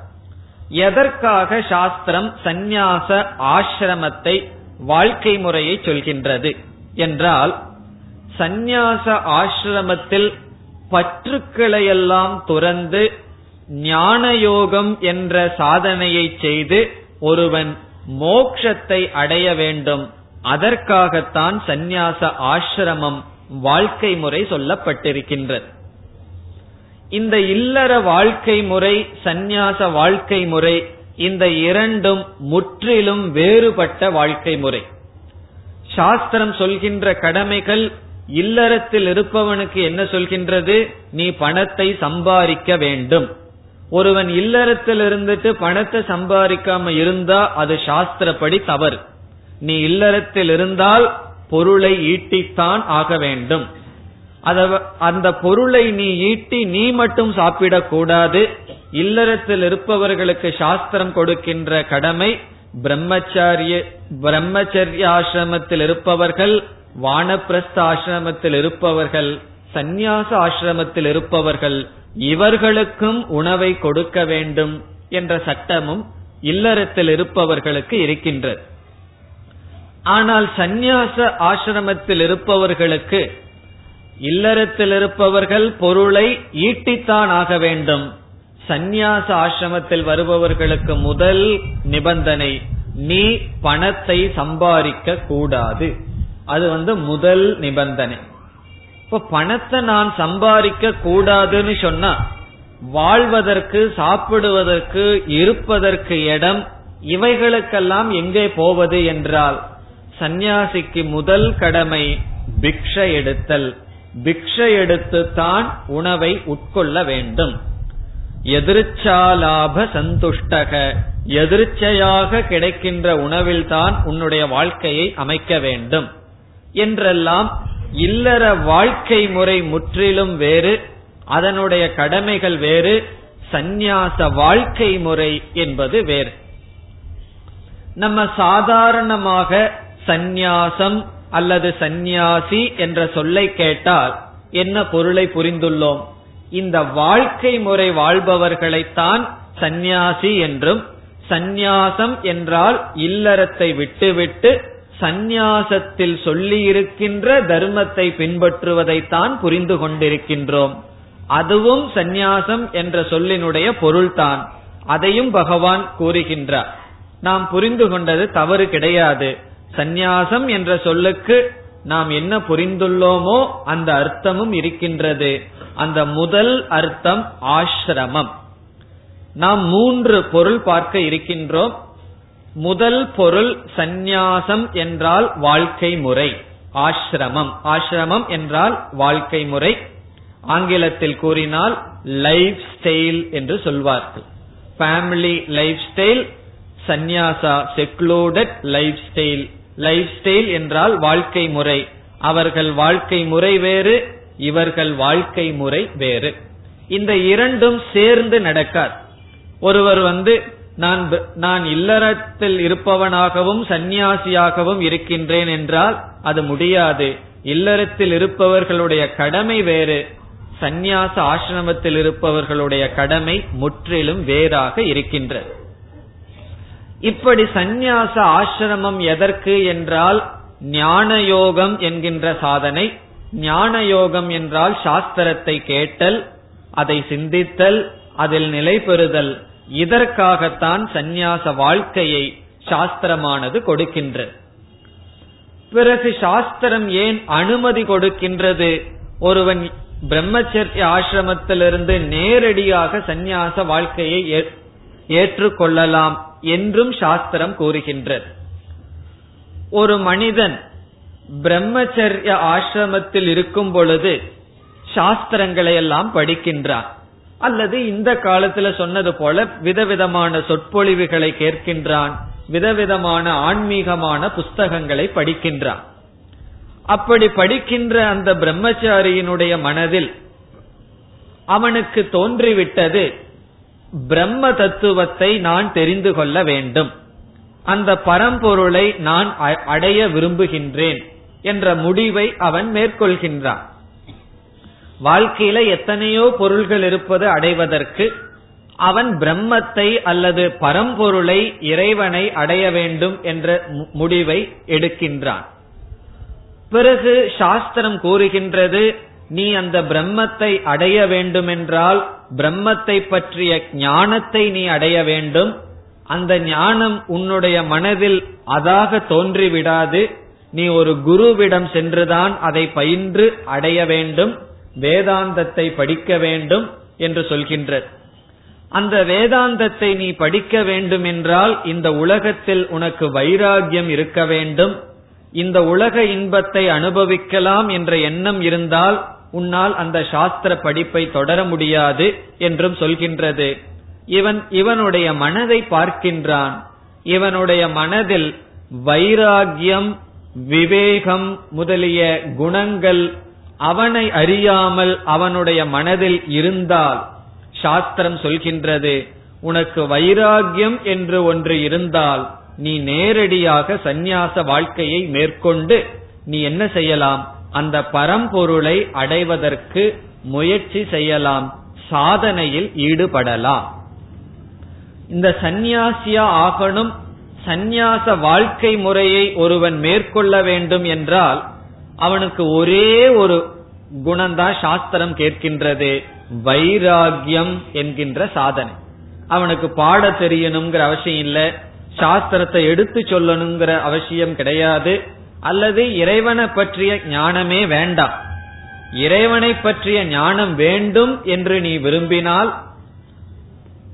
எதற்காக சாஸ்திரம் சந்நியாச ஆசிரமத்தை வாழ்க்கை முறையை சொல்கின்றது என்றால் சந்நியாச ஆசிரமத்தில் பற்றுக்களையெல்லாம் துறந்து ஞான யோகம் என்ற சாதனையை செய்து ஒருவன் மோக்ஷத்தை அடைய வேண்டும். அதற்காகத்தான் சந்நியாச ஆசிரமம் வாழ்க்கை முறை சொல்லப்பட்டிருக்கின்றது. இந்த இல்லற வாழ்க்கை முறை சந்நியாச வாழ்க்கை முறை இந்த இரண்டும் முற்றிலும் வேறுபட்ட வாழ்க்கை முறை. சாஸ்திரம் சொல்கின்ற கடமைகள் இல்லறத்தில் இருப்பவனுக்கு என்ன சொல்கின்றது? நீ பணத்தை சம்பாதிக்க வேண்டும். ஒருவன் இல்லறத்தில் இருந்துட்டு பணத்தை சம்பாதிக்காம இருந்தா அது சாஸ்திரப்படி தவறு. நீ இல்லறத்தில் இருந்தால் பொருளை ஈட்டித்தான் ஆக வேண்டும். அந்த பொருளை நீ ஈட்டி நீ மட்டும் சாப்பிடக்கூடாது இல்லறத்தில் இருப்பவர்களுக்கு சாஸ்திரம் கொடுக்கின்ற கடமை பிரம்மச்சாரிய பிரம்மச்சரிய ஆசிரமத்தில் இருப்பவர்கள் வானப்பிரஸ்த ஆசிரமத்தில் இருப்பவர்கள் சந்நியாச ஆசிரமத்தில் இருப்பவர்கள் இவர்களுக்கும் உணவை கொடுக்க வேண்டும் என்ற சட்டமும் இல்லறத்தில் இருப்பவர்களுக்கு இருக்கின்றது. ஆனால் சந்நியாச ஆசிரமத்தில் இருப்பவர்களுக்கு இல்லறத்தில் இருப்பவர்கள் பொருளை ஈட்டித்தான் ஆக வேண்டும். சந்நியாச ஆசிரமத்தில் வருபவர்களுக்கு முதல் நிபந்தனை நீ பணத்தை சம்பாதிக்க கூடாது. அது வந்து முதல் நிபந்தனை. இப்ப பணத்தை நான் சம்பாதிக்க கூடாதுன்னு சொன்னா வாழ்வதற்கு சாப்பிடுவதற்கு இருப்பதற்கு இடம் இவைகளுக்கெல்லாம் எங்கே போவது என்றால் சந்நியாசிக்கு முதல் கடமை பிக்ஷை எடுத்தல். பிக்ஷை எடுத்துத்தான் உணவை உட்கொள்ள வேண்டும். எதிர்ச்சாலாப சந்துஷ்டக. எதிர்ச்சையாக கிடைக்கின்ற உணவில்தான் உன்னுடைய வாழ்க்கையை அமைக்க வேண்டும். என்றெல்லாம் இல்லற வாழ்க்கை முறை முற்றிலும் வேறு அதனுடைய கடமைகள் வேறு சந்நியாச வாழ்க்கை முறை என்பது வேறு. நம்ம சாதாரணமாக சந்நியாசம் அல்லது சந்நியாசி என்ற சொல்லை கேட்டால் என்ன பொருளை புரிந்துள்ளோம்? இந்த வாழ்க்கை முறை வாழ்பவர்களைத்தான் சந்நியாசி என்றும் சந்நியாசம் என்றால் இல்லறத்தை விட்டுவிட்டு சந்நியாசத்தில் சொல்லியிருக்கின்ற தர்மத்தை பின்பற்றுவதைத்தான் புரிந்து கொண்டிருக்கின்றோம். அதுவும் சந்நியாசம் என்ற சொல்லினுடைய பொருள்தான். அதையும் பகவான் கூறுகின்றார். நாம் புரிந்து கொண்டது தவறு கிடையாது. சந்நியாசம் என்ற சொல்லுக்கு நாம் என்ன புரிந்துள்ளோமோ அந்த அர்த்தமும் இருக்கின்றது. அந்த முதல் அர்த்தம் ஆசிரமம். நாம் மூன்று பொருள் பார்க்க இருக்கின்றோம். முதல் பொருள் சந்நியாசம் என்றால் வாழ்க்கை முறை ஆசிரமம். ஆசிரமம் என்றால் வாழ்க்கை முறை. ஆங்கிலத்தில் கூறினால் லைஃப் ஸ்டைல் என்று சொல்வார்கள். ஃபேமிலி லைஃப் ஸ்டைல் சந்நியாசா secluded lifestyle lifestyle என்றால் வாழ்க்கை முறை. அவர்கள் வாழ்க்கை முறை வேறு இவர்கள் வாழ்க்கை முறை வேறு. இந்த இரண்டும் சேர்ந்து நடக்காது. ஒருவர் வந்து நான் நான் இல்லறத்தில் இருப்பவனாகவும் சந்நியாசியாகவும் இருக்கின்றேன் என்றால் அது முடியாது. இல்லறத்தில் இருப்பவர்களுடைய கடமை வேறு. சந்நியாச ஆசிரமத்தில் இருப்பவர்களுடைய கடமை முற்றிலும் வேறாக இருக்கின்றது. இப்படி சந்நியாச ஆசிரமம் எதற்கு என்றால் ஞான யோகம் என்கின்ற சாதனை ஞான யோகம் என்றால் சாஸ்திரத்தை கேட்டல் அதை சிந்தித்தல் அதில் நிலை பெறுதல். இதற்காகத்தான் சந்நியாச வாழ்க்கையை சாஸ்திரமானது கொடுக்கின்றது. பிறகு சாஸ்திரம் ஏன் அனுமதி கொடுக்கின்றது? ஒருவன் பிரம்மச்சரிய ஆசிரமத்திலிருந்து நேரடியாக சந்நியாச வாழ்க்கையை ஏற்றுக்கொள்ளலாம். என்றும் சாஸ்திரம் கூறுகின்றது. ஒரு மனிதன் பிரம்மச்சரிய ஆசிரமத்தில் இருக்கும் பொழுது சாஸ்திரங்களை எல்லாம் படிக்கின்றான். அல்லது இந்த காலத்துல சொன்னது போல விதவிதமான சொற்பொழிவுகளை கேட்கின்றான் விதவிதமான ஆன்மீகமான புஸ்தகங்களை படிக்கின்றான். அப்படி படிக்கின்ற அந்த பிரம்மச்சாரியினுடைய மனதில் அவனுக்கு தோன்றிவிட்டது பிரம்ம தத்துவத்தை நான் தெரிந்து கொள்ள வேண்டும். அந்த பரம்பொருளை நான் அடைய விரும்புகின்றேன் என்ற முடிவை அவன் மேற்கொள்கின்றான். வாழ்க்கையில எத்தனையோ பொருள்கள் இருப்பது அடைவதற்கு அவன் பிரம்மத்தை அல்லது பரம்பொருளை இறைவனை அடைய வேண்டும் என்ற முடிவை எடுக்கின்றான். பிறகு சாஸ்திரம் கூறுகின்றது நீ அந்த பிரம்மத்தை அடைய வேண்டுமென்றால் பிரம்மத்தை பற்றிய ஞானத்தை நீ அடைய வேண்டும். அந்த ஞானம் உன்னுடைய மனதில் அதாக தோன்றிவிடாது. நீ ஒரு குருவிடம் சென்றுதான் அதை பயின்று அடைய வேண்டும். வேதாந்தத்தை படிக்க வேண்டும் என்று சொல்கின்ற அந்த வேதாந்தத்தை நீ படிக்க வேண்டும் என்றால் இந்த உலகத்தில் உனக்கு வைராகியம் இருக்க வேண்டும். இந்த உலக இன்பத்தை அனுபவிக்கலாம் என்ற எண்ணம் இருந்தால் உன்னால் அந்த சாஸ்திர படிப்பை தொடர முடியாது என்றும் சொல்கின்றது. இவன் இவனுடைய மனதை பார்க்கின்றான். இவனுடைய மனதில் வைராகியம் விவேகம் முதலிய குணங்கள் அவனை அறியாமல் அவனுடைய மனதில் இருந்தால் சாஸ்திரம் சொல்கின்றது உனக்கு வைராகியம் என்று ஒன்று இருந்தால் நீ நேரடியாக சந்நியாச வாழ்க்கையை மேற்கொண்டு நீ என்ன செய்யலாம்? அந்த பரம்பொருளை அடைவதற்கு முயற்சி செய்யலாம் சாதனையில் ஈடுபடலாம். இந்த சந்நியாசியா ஆகணும் சந்நியாச வாழ்க்கை முறையை ஒருவன் மேற்கொள்ள வேண்டும் என்றால் அவனுக்கு ஒரே ஒரு குணம்தான் சாஸ்திரம் கேட்கின்றது வைராகியம் என்கின்ற சாதனை. அவனுக்கு பாட தெரியணுங்கிற அவசியம் இல்ல சாஸ்திரத்தை எடுத்து சொல்லணுங்கிற அவசியம் கிடையாது அல்லது இறைவனை பற்றிய ஞானமே வேண்டாம். இறைவனை பற்றிய ஞானம் வேண்டும் என்று நீ விரும்பினால்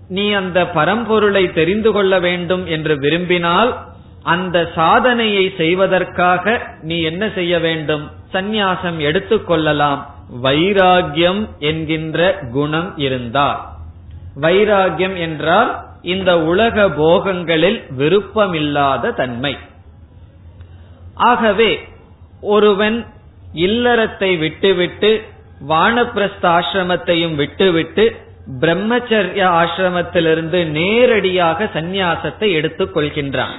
நீ அந்த பரம்பொருளை தெரிந்து கொள்ள வேண்டும் என்று விரும்பினால் அந்த சாதனையை செய்வதற்காக நீ என்ன செய்ய வேண்டும்? சந்நியாசம் எடுத்துக்கொள்ளலாம் வைராகியம் என்கின்ற குணம் இருந்தால். வைராகியம் என்றால் இந்த உலக போகங்களில் விருப்பமில்லாத தன்மை. ஆகவே ஒருவன் இல்லறத்தை விட்டுவிட்டு வானப்பிரஸ்த ஆசிரமத்தையும் விட்டுவிட்டு பிரம்மச்சரிய ஆசிரமத்திலிருந்து நேரடியாக சந்நியாசத்தை எடுத்துக் கொள்கின்றான்.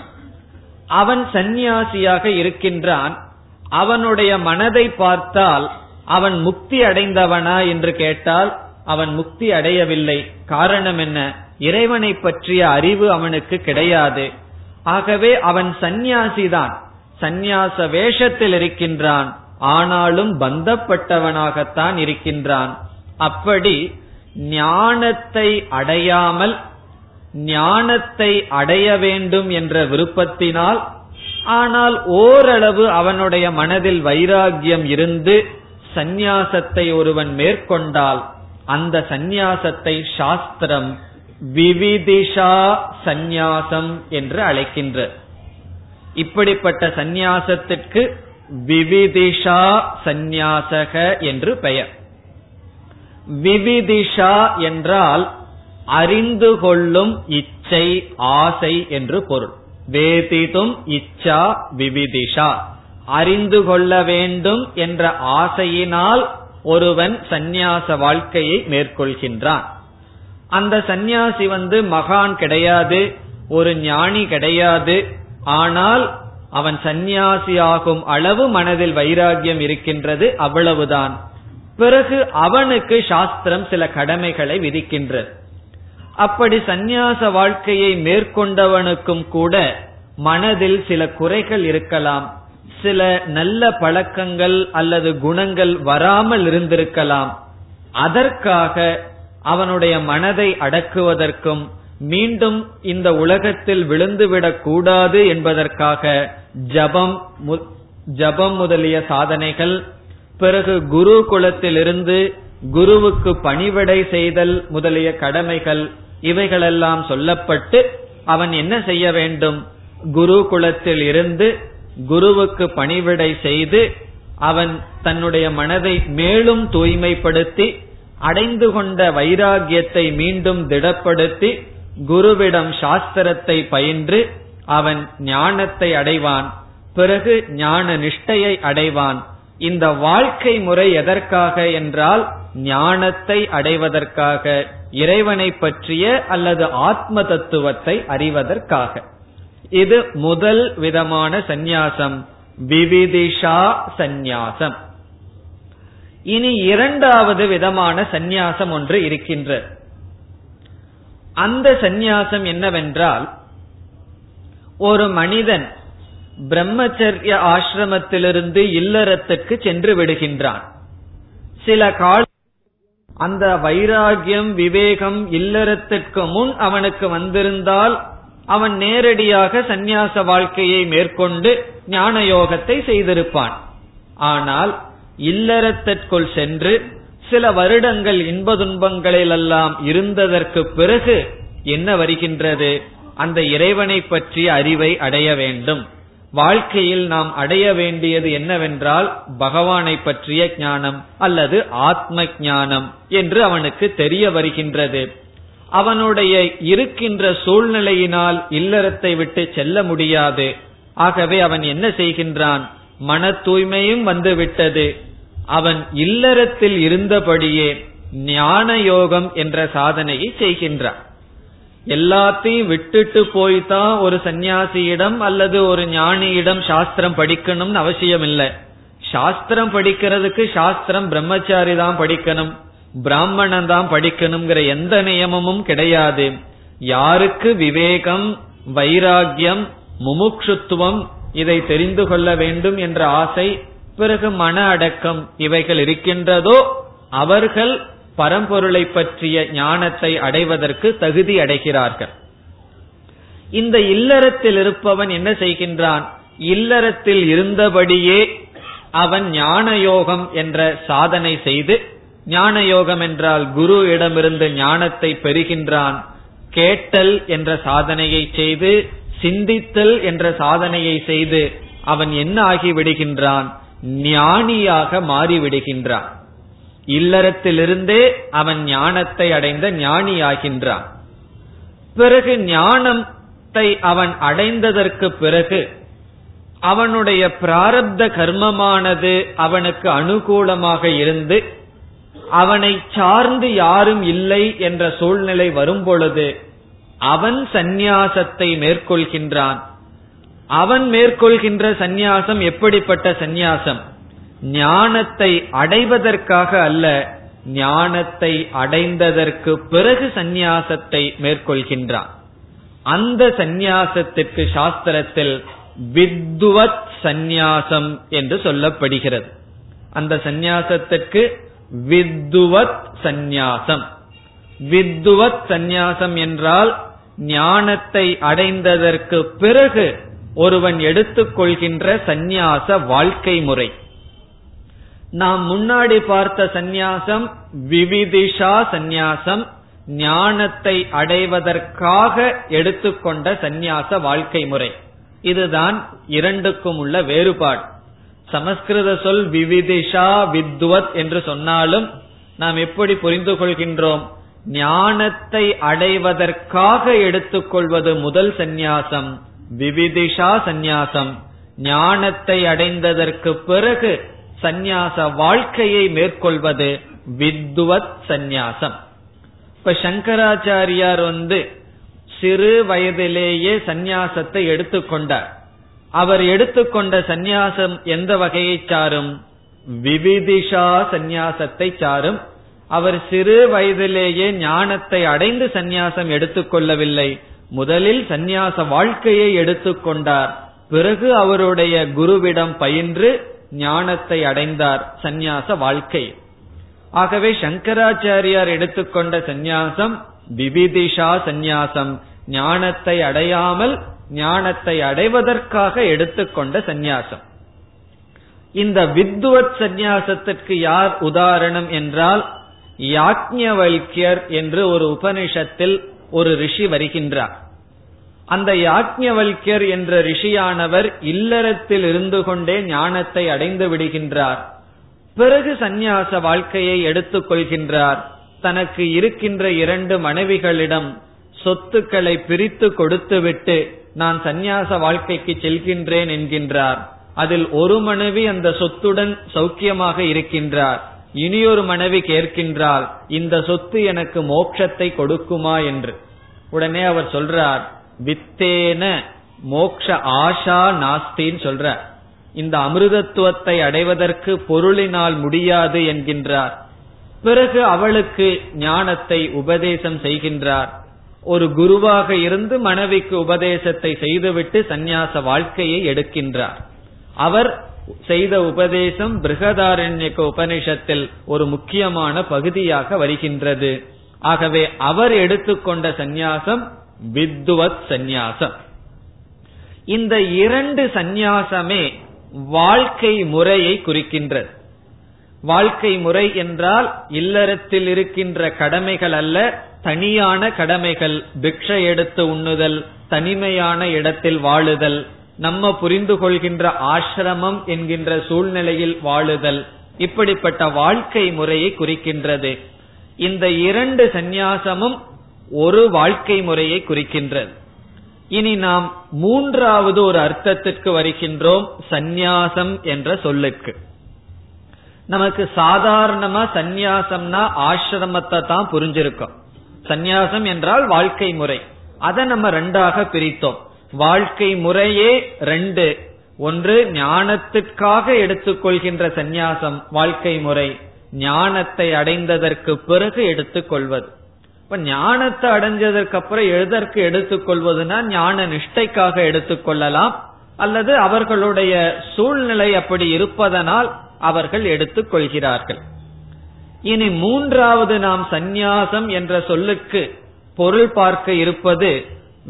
அவன் சந்நியாசியாக இருக்கின்றான். அவனுடைய மனதை பார்த்தால் அவன் முக்தி அடைந்தவனா என்று கேட்டால் அவன் முக்தி அடையவில்லை. காரணம் என்ன? இறைவனை பற்றிய அறிவு அவனுக்கு கிடையாது. ஆகவே அவன் சந்நியாசிதான். சந்நியாச வேஷத்தில் இருக்கின்றான். ஆனாலும் பந்தப்பட்டவனாகத்தான் இருக்கின்றான். அப்படி ஞானத்தை அடையாமல் ஞானத்தை அடைய வேண்டும் என்ற விருப்பத்தினால் ஆனால் ஓரளவு அவனுடைய மனதில் வைராகியம் இருந்து சந்நியாசத்தை ஒருவன் மேற்கொண்டால் அந்த சந்நியாசத்தை சாஸ்திரம் விவிதிஷா சந்நியாசம் என்று அழைக்கின்ற இப்படிப்பட்ட சந்நியாசத்திற்கு விவிதிஷா சந்நியாசக என்று பெயர். விவிதிஷா என்றால் அறிந்து கொள்ளும் இச்சை ஆசை என்று பொருள். வேதிதும் இச்சா விவிதிஷா. அறிந்து கொள்ள வேண்டும் என்ற ஆசையினால் ஒருவன் சந்நியாச வாழ்க்கையை மேற்கொள்கின்றான். அந்த சந்நியாசி வந்து மகான் கிடையாது ஒரு ஞானி கிடையாது ஆனால் அவன் சந்நியாசியாகும் அளவு மனதில் வைராகியம் இருக்கின்றது அவ்வளவுதான். பிறகு அவனுக்கு சாஸ்திரம் சில கடமைகளை விதிக்கின்றது. அப்படி சந்நியாச வாழ்க்கையை மேற்கொண்டவனுக்கும் கூட மனதில் சில குறைகள் இருக்கலாம். சில நல்ல பழக்கங்கள் அல்லது குணங்கள் வராமல் இருந்திருக்கலாம். அதற்காக அவனுடைய மனதை அடக்குவதற்கும் மீண்டும் இந்த உலகத்தில் விழுந்துவிடக் கூடாது என்பதற்காக ஜபம் ஜபம் முதலிய சாதனைகள் பிறகு குரு குலத்திலிருந்து குருவுக்கு பணிவிடை செய்தல் முதலிய கடமைகள் இவைகளெல்லாம் சொல்லப்பட்டு அவன் என்ன செய்ய வேண்டும்? குரு குலத்தில் இருந்து குருவுக்கு பணிவிடை செய்து அவன் தன்னுடைய மனதை மேலும் தூய்மைப்படுத்தி அடைந்து கொண்ட வைராகியத்தை மீண்டும் திடப்படுத்தி குருவிடம் சாஸ்திரத்தை பயின்று அவன் ஞானத்தை அடைவான். பிறகு ஞான நிஷ்டையை அடைவான். இந்த வாழ்க்கை முறை எதற்காக என்றால் ஞானத்தை அடைவதற்காக இறைவனை பற்றிய அல்லது ஆத்ம தத்துவத்தை அறிவதற்காக. இது முதல் விதமான சந்நியாசம் விவிதிஷா சந்நியாசம். இனி இரண்டாவது விதமான சந்நியாசம் ஒன்று இருக்கின்ற. அந்த சந்நியாசம் என்னவென்றால் ஒரு மனிதன் பிரம்மச்சரிய ஆசிரமத்திலிருந்து இல்லறத்துக்கு சென்று விடுகின்றான். சில கால அந்த வைராகியம் விவேகம் இல்லறத்துக்கு முன் அவனுக்கு வந்திருந்தால் அவன் நேரடியாக சந்நியாச வாழ்க்கையை மேற்கொண்டு ஞான யோகத்தை செய்திருப்பான். ஆனால் இல்லறத்திற்குள் சென்று சில வருடங்கள் இன்ப துன்பங்களிலெல்லாம் இருந்ததற்கு பிறகு என்ன வருகின்றது? அந்த இறைவனை பற்றிய அறிவை அடைய வேண்டும். வாழ்க்கையில் நாம் அடைய வேண்டியது என்னவென்றால் பகவானை பற்றிய ஞானம் அல்லது ஆத்ம ஞானம் என்று அவனுக்கு தெரிய வருகின்றது. அவனுடைய இருக்கின்ற சூழ்நிலையினால் இல்லறத்தை விட்டு செல்ல முடியாது. ஆகவே அவன் என்ன செய்கின்றான்? மன தூய்மையும் வந்துவிட்டது அவன் இல்லறத்தில் இருந்தபடியே ஞான யோகம் என்ற சாதனையை செய்கின்றான். எல்லாத்தையும் விட்டுட்டு போய்தான் ஒரு சந்நியாசியிடம் அல்லது ஒரு ஞானியிடம் சாஸ்திரம் படிக்கணும்னு அவசியம் இல்லை சாஸ்திரம் படிக்கிறதுக்கு சாஸ்திரம் பிரம்மச்சாரி தான் படிக்கணும் பிராமணன் தான் படிக்கணுங்கிற எந்த நியமமும் கிடையாது. யாருக்கு விவேகம் வைராகியம் முமுட்சுத்துவம் இதை தெரிந்து கொள்ள வேண்டும் என்ற ஆசை பிறகு மன அடக்கம் இவைகள் இருக்கின்றதோ அவர்கள் பரம்பொருளை பற்றிய ஞானத்தை அடைவதற்கு தகுதி அடைகிறார்கள். இந்த இல்லறத்தில் இருப்பவன் என்ன செய்கின்றான்? இல்லறத்தில் இருந்தபடியே அவன் ஞான யோகம் என்ற சாதனை செய்து ஞான யோகம் என்றால் குரு இடமிருந்து ஞானத்தை பெறுகின்றான். கேட்டல் என்ற சாதனையை செய்து சிந்தித்தல் என்ற சாதனையை செய்து அவன் என்ன ஆகிவிடுகின்றான்? ஞானியாக மாறிவிடுகின்றான். இல்லறத்திலிருந்தே அவன் ஞானத்தை அடைந்த ஞானியாகின்றான். பிறகு ஞானத்தை அவன் அடைந்ததற்கு பிறகு அவனுடைய பிராரப்த கர்மமானது அவனுக்கு அனுகூலமாக இருந்து அவனை சார்ந்து யாரும் இல்லை என்ற சூழ்நிலை வரும் பொழுது அவன் சந்நியாசத்தை மேற்கொள்கின்றான். அவன் மேற்கொள்கின்ற சந்நியாசம் எப்படிப்பட்ட சந்நியாசம்? ஞானத்தை அடைவதற்காக அல்ல ஞானத்தை அடைந்ததற்கு பிறகு சந்நியாசத்தை மேற்கொள்கின்றான். அந்த சந்நியாசத்திற்கு சாஸ்திரத்தில் வித்வத் சந்நியாசம் என்று சொல்லப்படுகிறது. அந்த சந்நியாசத்திற்கு வித்துவத் சந்நியாசம். வித்துவத் சந்நியாசம் என்றால் ஞானத்தை அடைந்ததற்கு பிறகு ஒருவன் எடுத்துக்கொள்கின்ற சந்நியாச வாழ்க்கை முறை. நாம் முன்னாடி பார்த்த சந்நியாசம் விவிதிஷா சந்நியாசம் ஞானத்தை அடைவதற்காக எடுத்துக்கொண்ட சந்நியாச வாழ்க்கை முறை. இதுதான் இரண்டுக்கும் உள்ள வேறுபாடு. சமஸ்கிருத சொல் விவிதிஷா வித்வத் என்று சொன்னாலும் நாம் எப்படி புரிந்து கொள்கின்றோம்? ஞானத்தை அடைவதற்காக எடுத்துக்கொள்வது முதல் சந்நியாசம். விவிதிஷா சந்நியாசம். ஞானத்தை அடைந்ததற்கு பிறகு சந்நியாச வாழ்க்கையை மேற்கொள்வது வித்வத் சந்நியாசம். இப்ப சங்கராச்சாரியார் வந்து சிறு வயதிலேயே சந்நியாசத்தை எடுத்துக்கொண்டார் அவர் எடுத்துக்கொண்ட சந்நியாசம் எந்த வகையை சாரும்? விவிதிஷா சந்நியாசத்தை சாரும். அவர் சிறு வயதிலேயே ஞானத்தை அடைந்து சந்நியாசம் எடுத்துக்கொள்ளவில்லை முதலில் சந்நியாச வாழ்க்கையை எடுத்துக்கொண்டார் பிறகு அவருடைய குருவிடம் பயின்று ஞானத்தை அடைந்தார் சந்நியாச வாழ்க்கை. ஆகவே சங்கராச்சாரியார் எடுத்துக்கொண்ட சந்நியாசம் விபிதிஷா சந்நியாசம். ஞானத்தை அடையாமல் ஞானத்தை அடைவதற்காக எடுத்துக்கொண்ட சந்நியாசம். இந்த வித்வத் சந்நியாசத்திற்கு யார் உதாரணம் என்றால் யாக்ஞவல்யர் என்று ஒரு உபனிஷத்தில் ஒரு ரிஷி வருகின்றார். அந்த யாக்ஞவல்யர் என்ற ரிஷியானவர் இல்லறத்தில் இருந்து கொண்டே ஞானத்தை அடைந்து விடுகின்றார். பிறகு சந்நியாச வாழ்க்கையை எடுத்துக் கொள்கின்றார். தனக்கு இருக்கின்ற இரண்டு மனைவிகளிடம் சொத்துக்களை பிரித்து கொடுத்துவிட்டு நான் சந்நியாச வாழ்க்கைக்கு செல்கின்றேன் என்கின்றார். அதில் ஒரு மனைவி அந்த சொத்துடன் சௌக்கியமாக இருக்கின்றார். இனியொரு மனைவி கேட்கின்றால் இந்த சொத்து எனக்கு மோட்சத்தை கொடுக்குமா? என்று. உடனே அவர் சொல்றார் வித்தேன மோக்ஷ ஆஷா நாஸ்தின்னு சொல்றார். இந்த அமிர்தத்துவத்தை அடைவதற்கு பொருளினால் முடியாது என்கின்றார். பிறகு அவளுக்கு ஞானத்தை உபதேசம் செய்கின்றார். ஒரு குருவாக இருந்து மனைவிக்கு உபதேசத்தை செய்துவிட்டு சந்நியாச வாழ்க்கையை எடுக்கின்றார். அவர் செய்த உபதேசம் பிருகதாரண்யக்க உபனிஷத்தில் ஒரு முக்கியமான பகுதியாக வருகின்றது. ஆகவே அவர் எடுத்துக்கொண்ட சந்நியாசம் வித்துவத் சந்நியாசம். இந்த இரண்டு சந்நியாசமே வாழ்க்கை முறையை குறிக்கின்றது. வாழ்க்கை முறை என்றால் இல்லறத்தில் இருக்கின்ற கடமைகள் அல்ல தனியான கடமைகள் பிக்ஷை எடுத்து உண்ணுதல் தனிமையான இடத்தில் வாழுதல் நம்ம புரிந்து கொள்கின்ற ஆசிரமம் என்கின்ற சூழ்நிலையில் வாழுதல் இப்படிப்பட்ட வாழ்க்கை முறையை குறிக்கின்றது. இந்த இரண்டு சந்நியாசமும் ஒரு வாழ்க்கை முறையை குறிக்கின்றது. இனி நாம் மூன்றாவது ஒரு அர்த்தத்திற்கு வருகின்றோம் சந்நியாசம் என்ற சொல்லுக்கு. நமக்கு சாதாரணமா சந்நியாசம்னா ஆசிரமத்தை தான் புரிஞ்சிருக்கோம். சந்நியாசம் என்றால் வாழ்க்கை முறை. அதை நம்ம ரெண்டாக பிரித்தோம். வாழ்க்கை முறையே ரெண்டு. ஒன்று ஞானத்திற்காக எடுத்துக்கொள்கின்ற சந்நியாசம் வாழ்க்கை முறை. ஞானத்தை அடைந்ததற்கு பிறகு எடுத்துக்கொள்வது. இப்ப ஞானத்தை அடைஞ்சதற்கு அப்புறம் எதற்கு எடுத்துக்கொள்வதுனா ஞான நிஷ்டைக்காக எடுத்துக்கொள்ளலாம். அல்லது அவர்களுடைய சூழ்நிலை அப்படி இருப்பதனால் அவர்கள் எடுத்துக் கொள்கிறார்கள் இனி மூன்றாவது நாம் சந்நியாசம் என்ற சொல்லுக்கு பொருள் பார்க்க இருப்பது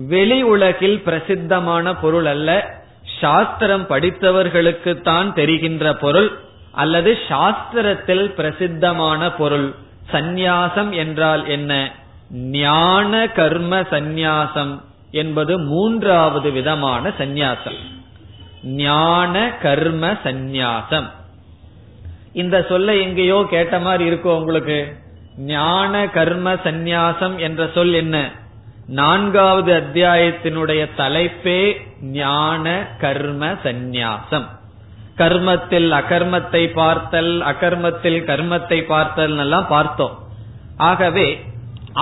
வெளி உலகில் பிரசித்தமான பொருள் அல்ல. சாஸ்திரம் படித்தவர்களுக்கு தான் தெரிகின்ற பொருள் அல்லது சாஸ்திரத்தில் பிரசித்தமான பொருள். சந்நியாசம் என்றால் என்ன? ஞான கர்ம சந்நியாசம் என்பது மூன்றாவது விதமான சந்நியாசம். ஞான கர்ம சந்நியாசம். இந்த சொல்ல எங்கேயோ கேட்ட மாதிரி இருக்கும் உங்களுக்கு? ஞான கர்ம சந்நியாசம் என்ற சொல் என்ன? நான்காவது அத்தியாயத்தினுடைய தலைப்பே ஞான கர்ம சந்நியாசம். கர்மத்தில் அகர்மத்தை பார்த்தல் அகர்மத்தில் கர்மத்தை பார்த்தல் எல்லாம் பார்த்தோம். ஆகவே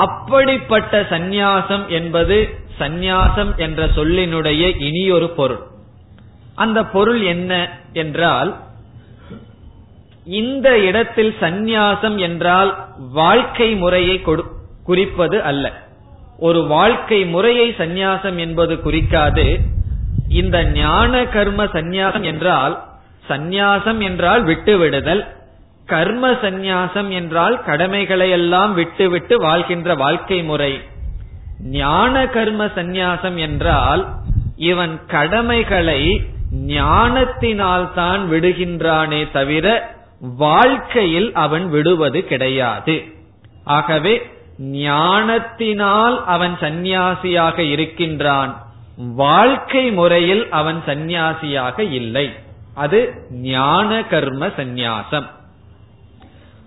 அப்படிப்பட்ட சந்நியாசம் என்பது சந்நியாசம் என்ற சொல்லினுடைய இனியொரு பொருள். அந்த பொருள் என்ன என்றால் இந்த இடத்தில் சந்நியாசம் என்றால் வாழ்க்கை முறையை குறிப்பது அல்ல. ஒரு வாழ்க்கை முறையை சந்நியாசம் என்பது குறிக்காது. இந்த ஞான கர்ம சந்நியாசம் என்றால் சந்நியாசம் என்றால் விட்டுவிடுதல் கர்ம சந்நியாசம் என்றால் கடமைகளை எல்லாம் விட்டுவிட்டு வாழ்கின்ற வாழ்க்கை முறை. ஞான கர்ம சந்நியாசம் என்றால் இவன் கடமைகளை ஞானத்தினால் தான் விடுகின்றானே தவிர வாழ்க்கையில் அவன் விடுவது கிடையாது. ஆகவே ஞானத்தினால் அவன் சந்நியாசியாக இருக்கின்றான். வாழ்க்கை முறையில் அவன் சந்நியாசியாக இல்லை. அது ஞான கர்ம சந்நியாசம்.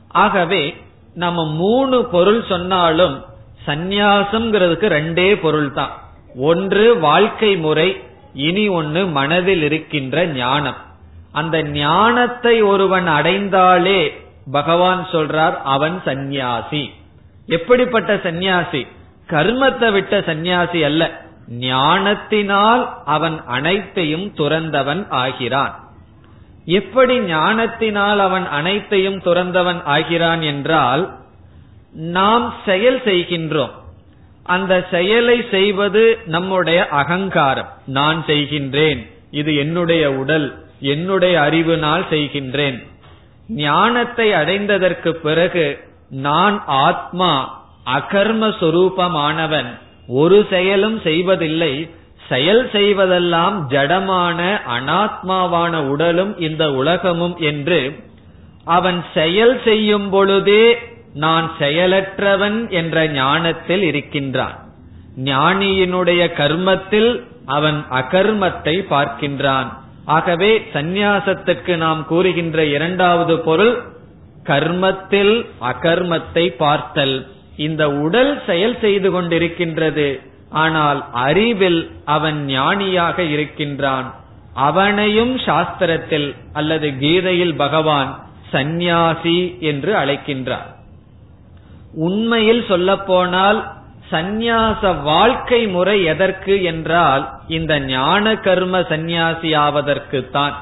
ஆகவே நம்ம மூணு பொருள் சொன்னாலும் சந்நியாசம்ங்கிறதுக்கு ரெண்டே பொருள் தான் ஒன்று வாழ்க்கை முறை இனி ஒன்று மனதில் இருக்கின்ற ஞானம். அந்த ஞானத்தை ஒருவன் அடைந்தாலே பகவான் சொல்றார் அவன் சந்நியாசி. எப்படிப்பட்ட சந்நியாசி? கர்மத்தை விட்ட சந்நியாசி அல்ல. ஞானத்தினால் அவன் அனைத்தையும் துறந்தவன் ஆகிறான். எப்படி ஞானத்தினால் அவன் அனைத்தையும் துறந்தவன் ஆகிறான் என்றால் நாம் செயல் செய்கின்றோம். அந்த செயலை செய்வது நம்முடைய அகங்காரம். நான் செய்கின்றேன் இது என்னுடைய உடல் என்னுடைய அறிவினால் செய்கின்றேன். ஞானத்தை அடைந்ததற்கு பிறகு நான் ஆத்மா அகர்ம சொரூபமானவன் ஒரு செயலும் செய்வதில்லை. செயல் செய்வதெல்லாம் ஜடமான அனாத்மாவான உடலும் இந்த உலகமும் என்று அவன் செயல் செய்யும் பொழுதே நான் செயலற்றவன் என்ற ஞானத்தில் இருக்கின்றான். ஞானியினுடைய கர்மத்தில் அவன் அகர்மத்தை பார்க்கின்றான். ஆகவே சந்நியாசத்துக்கு நாம் கூறுகின்ற இரண்டாவது பொருள் கர்மத்தில் அகர்மத்தை பார்த்தல். இந்த உடல் செயல் செய்து கொண்டிருக்கின்றது. ஆனால் அறிவில் அவன் ஞானியாக இருக்கின்றான். அவனையும் சாஸ்திரத்தில் அல்லது கீதையில் பகவான் சந்நியாசி என்று அழைக்கின்றார். உண்மையில் சொல்லப்போனால் சந்நியாச வாழ்க்கை முறை எதற்கு என்றால் இந்த ஞான கர்ம சந்நியாசி ஆவதற்கு தான்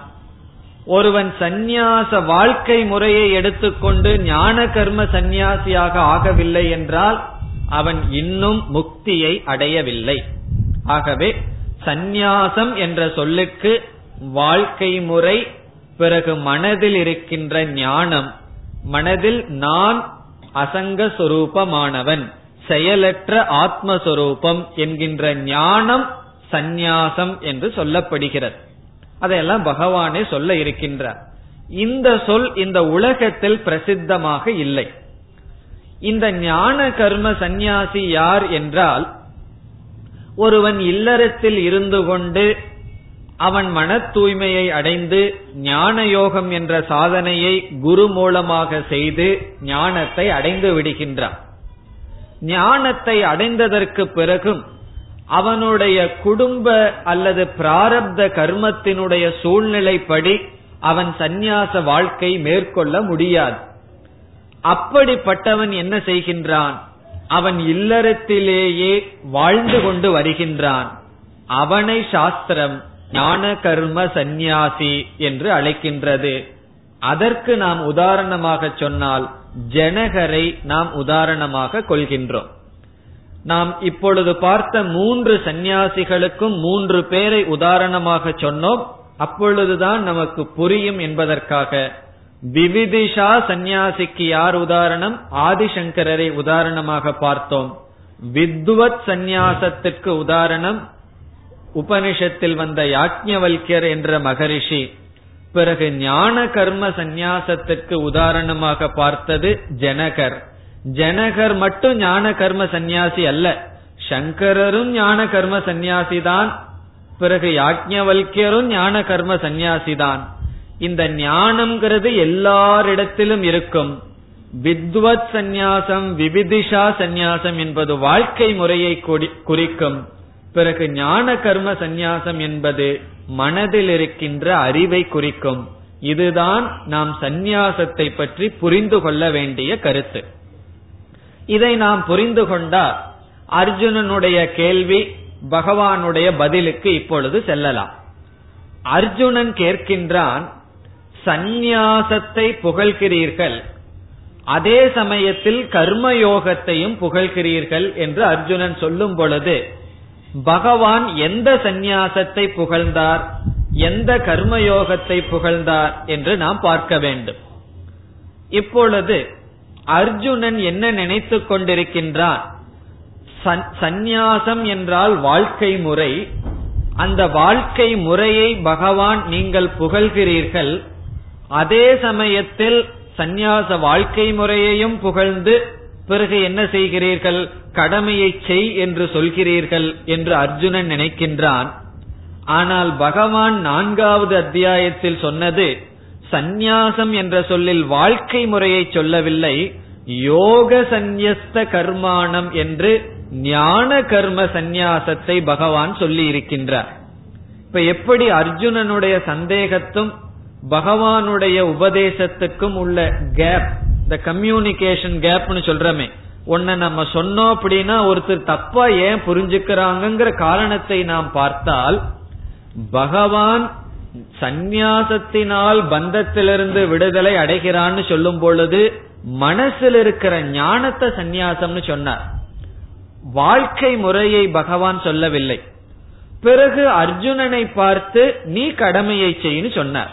ஒருவன் சந்நியாச வாழ்க்கை முறையை எடுத்துக்கொண்டு ஞான கர்ம சந்நியாசியாக ஆகவில்லை என்றால் அவன் இன்னும் முக்தியை அடையவில்லை. ஆகவே சந்நியாசம் என்ற சொல்லுக்கு வாழ்க்கை முறை பிறகு மனதில் இருக்கின்ற ஞானம் மனதில் நான் அசங்க சொரூபமானவன் செயலற்ற ஆத்மஸ்வரூபம் என்கின்ற ஞானம் சந்நியாசம் என்று சொல்லப்படுகிறது. அதையெல்லாம் பகவானே சொல்ல இருக்கின்றார். இந்த சொல் இந்த உலகத்தில் பிரசித்தமாக இல்லை. இந்த ஞான கர்ம சந்நியாசி யார் என்றால் ஒருவன் இல்லறத்தில் இருந்து கொண்டு அவன் மன தூய்மையை அடைந்து ஞான யோகம் என்ற சாதனையை குரு மூலமாக செய்து ஞானத்தை அடைந்து விடுகின்றான். ஞானத்தை அடைந்ததற்கு பிறகும் அவனுடைய குடும்ப அல்லது பிராரப்த கர்மத்தினுடைய சூழ்நிலைப்படி அவன் சந்நியாச வாழ்க்கை மேற்கொள்ள முடியாது. அப்படிப்பட்டவன் என்ன செய்கின்றான்? அவன் இல்லறத்திலேயே வாழ்ந்து கொண்டு வருகின்றான். அவனை சாஸ்திரம் ஞான கர்ம சந்நியாசி என்று அழைக்கின்றது. அதற்கு நாம் உதாரணமாக சொன்னால் ஜனகரை நாம் உதாரணமாக கொள்கின்றோம். நாம் இப்பொழுது பார்த்த மூன்று சந்நியாசிகளுக்கும் மூன்று பேரை உதாரணமாக சொன்னோம். அப்பொழுதுதான் நமக்கு புரியும் என்பதற்காக விவிதிஷா சந்நியாசிக்கு யார் உதாரணம்? ஆதிசங்கரரை உதாரணமாக பார்த்தோம். வித்வத் சந்நியாசத்திற்கு உதாரணம். உபனிஷத்தில் வந்த யாக்ஞவல்யர் என்ற மகரிஷி. பிறகு ஞான கர்ம சந்நியாசத்திற்கு உதாரணமாக பார்த்தது ஜனகர். ஜனகர் மட்டும் ஞான கர்ம சந்நியாசி அல்ல. சங்கரரும் ஞான கர்ம சந்நியாசி தான். பிறகு யாஜ்ஞவல்யரும் ஞான கர்ம சந்நியாசி தான். இந்த ஞானம்ங்கிறது எல்லாரிடத்திலும் இருக்கும். வித்வத் சந்நியாசம் விவிதிஷா சந்நியாசம் என்பது வாழ்க்கை முறையை குறிக்கும். பிறகு ஞான கர்ம சந்நியாசம் என்பது மனதில் இருக்கின்ற அறிவை குறிக்கும். இதுதான் நாம் சந்நியாசத்தை பற்றி புரிந்து கொள்ள வேண்டிய கருத்து. இதை நாம் புரிந்து கொண்டால் அர்ஜுனனுடைய கேள்வி பகவானுடைய பதிலுக்கு இப்பொழுது செல்லலாம். அர்ஜுனன் கேட்கின்றான் சந்நியாசத்தை புகழ்கிறீர்கள். அதே சமயத்தில் கர்மயோகத்தையும் புகழ்கிறீர்கள் என்று அர்ஜுனன் சொல்லும் பொழுது பகவான் எந்த சந்நியாசத்தை புகழ்ந்தார்? எந்த கர்மயோகத்தை புகழ்ந்தார்? என்று நாம் பார்க்க வேண்டும். இப்பொழுது அர்ஜுனன் என்ன நினைத்து கொண்டிருக்கின்றான் சந்நியாசம் என்றால் வாழ்க்கை முறை. அந்த வாழ்க்கை முறையை பகவான் நீங்கள் புகழ்கிறீர்கள். அதே சமயத்தில் சந்நியாச வாழ்க்கை முறையையும் புகழ்ந்து பிறகு என்ன செய்கிறீர்கள்? கடமையை செய் என்று சொல்கிறீர்கள் என்று அர்ஜுனன் நினைக்கின்றான். ஆனால் பகவான் நான்காவது அத்தியாயத்தில் சொன்னது சந்நியாசம் என்ற சொல்லில் வாழ்க்கை முறையை சொல்லவில்லை. யோக சந்நியஸ்த கர்மானம் என்று ஞான கர்ம சந்நியாசத்தை பகவான் சொல்லி இருக்கின்றார் இப்ப எப்படி அர்ஜுனனுடைய சந்தேகத்தும் பகவானுடைய உபதேசத்துக்கும் உள்ள கேப் இந்த கம்யூனிகேஷன் கேப்னு சொல்றமே உன்னை நம்ம சொன்னோம் அப்படின்னா ஒருத்தர் தப்பா ஏன் புரிஞ்சுக்கிறாங்கிற காரணத்தை நாம் பார்த்தால் பகவான் சந்நியாசத்தினால் பந்தத்திலிருந்து விடுதலை அடைகிறான்னு சொல்லும் பொழுது மனசில் இருக்கிற ஞானத்தை சந்நியாசம்னு சொன்னார். வாழ்க்கை முறையை பகவான் சொல்லவில்லை. பிறகு அர்ஜுனனை பார்த்து நீ கடமையை செய்யு சொன்னார்.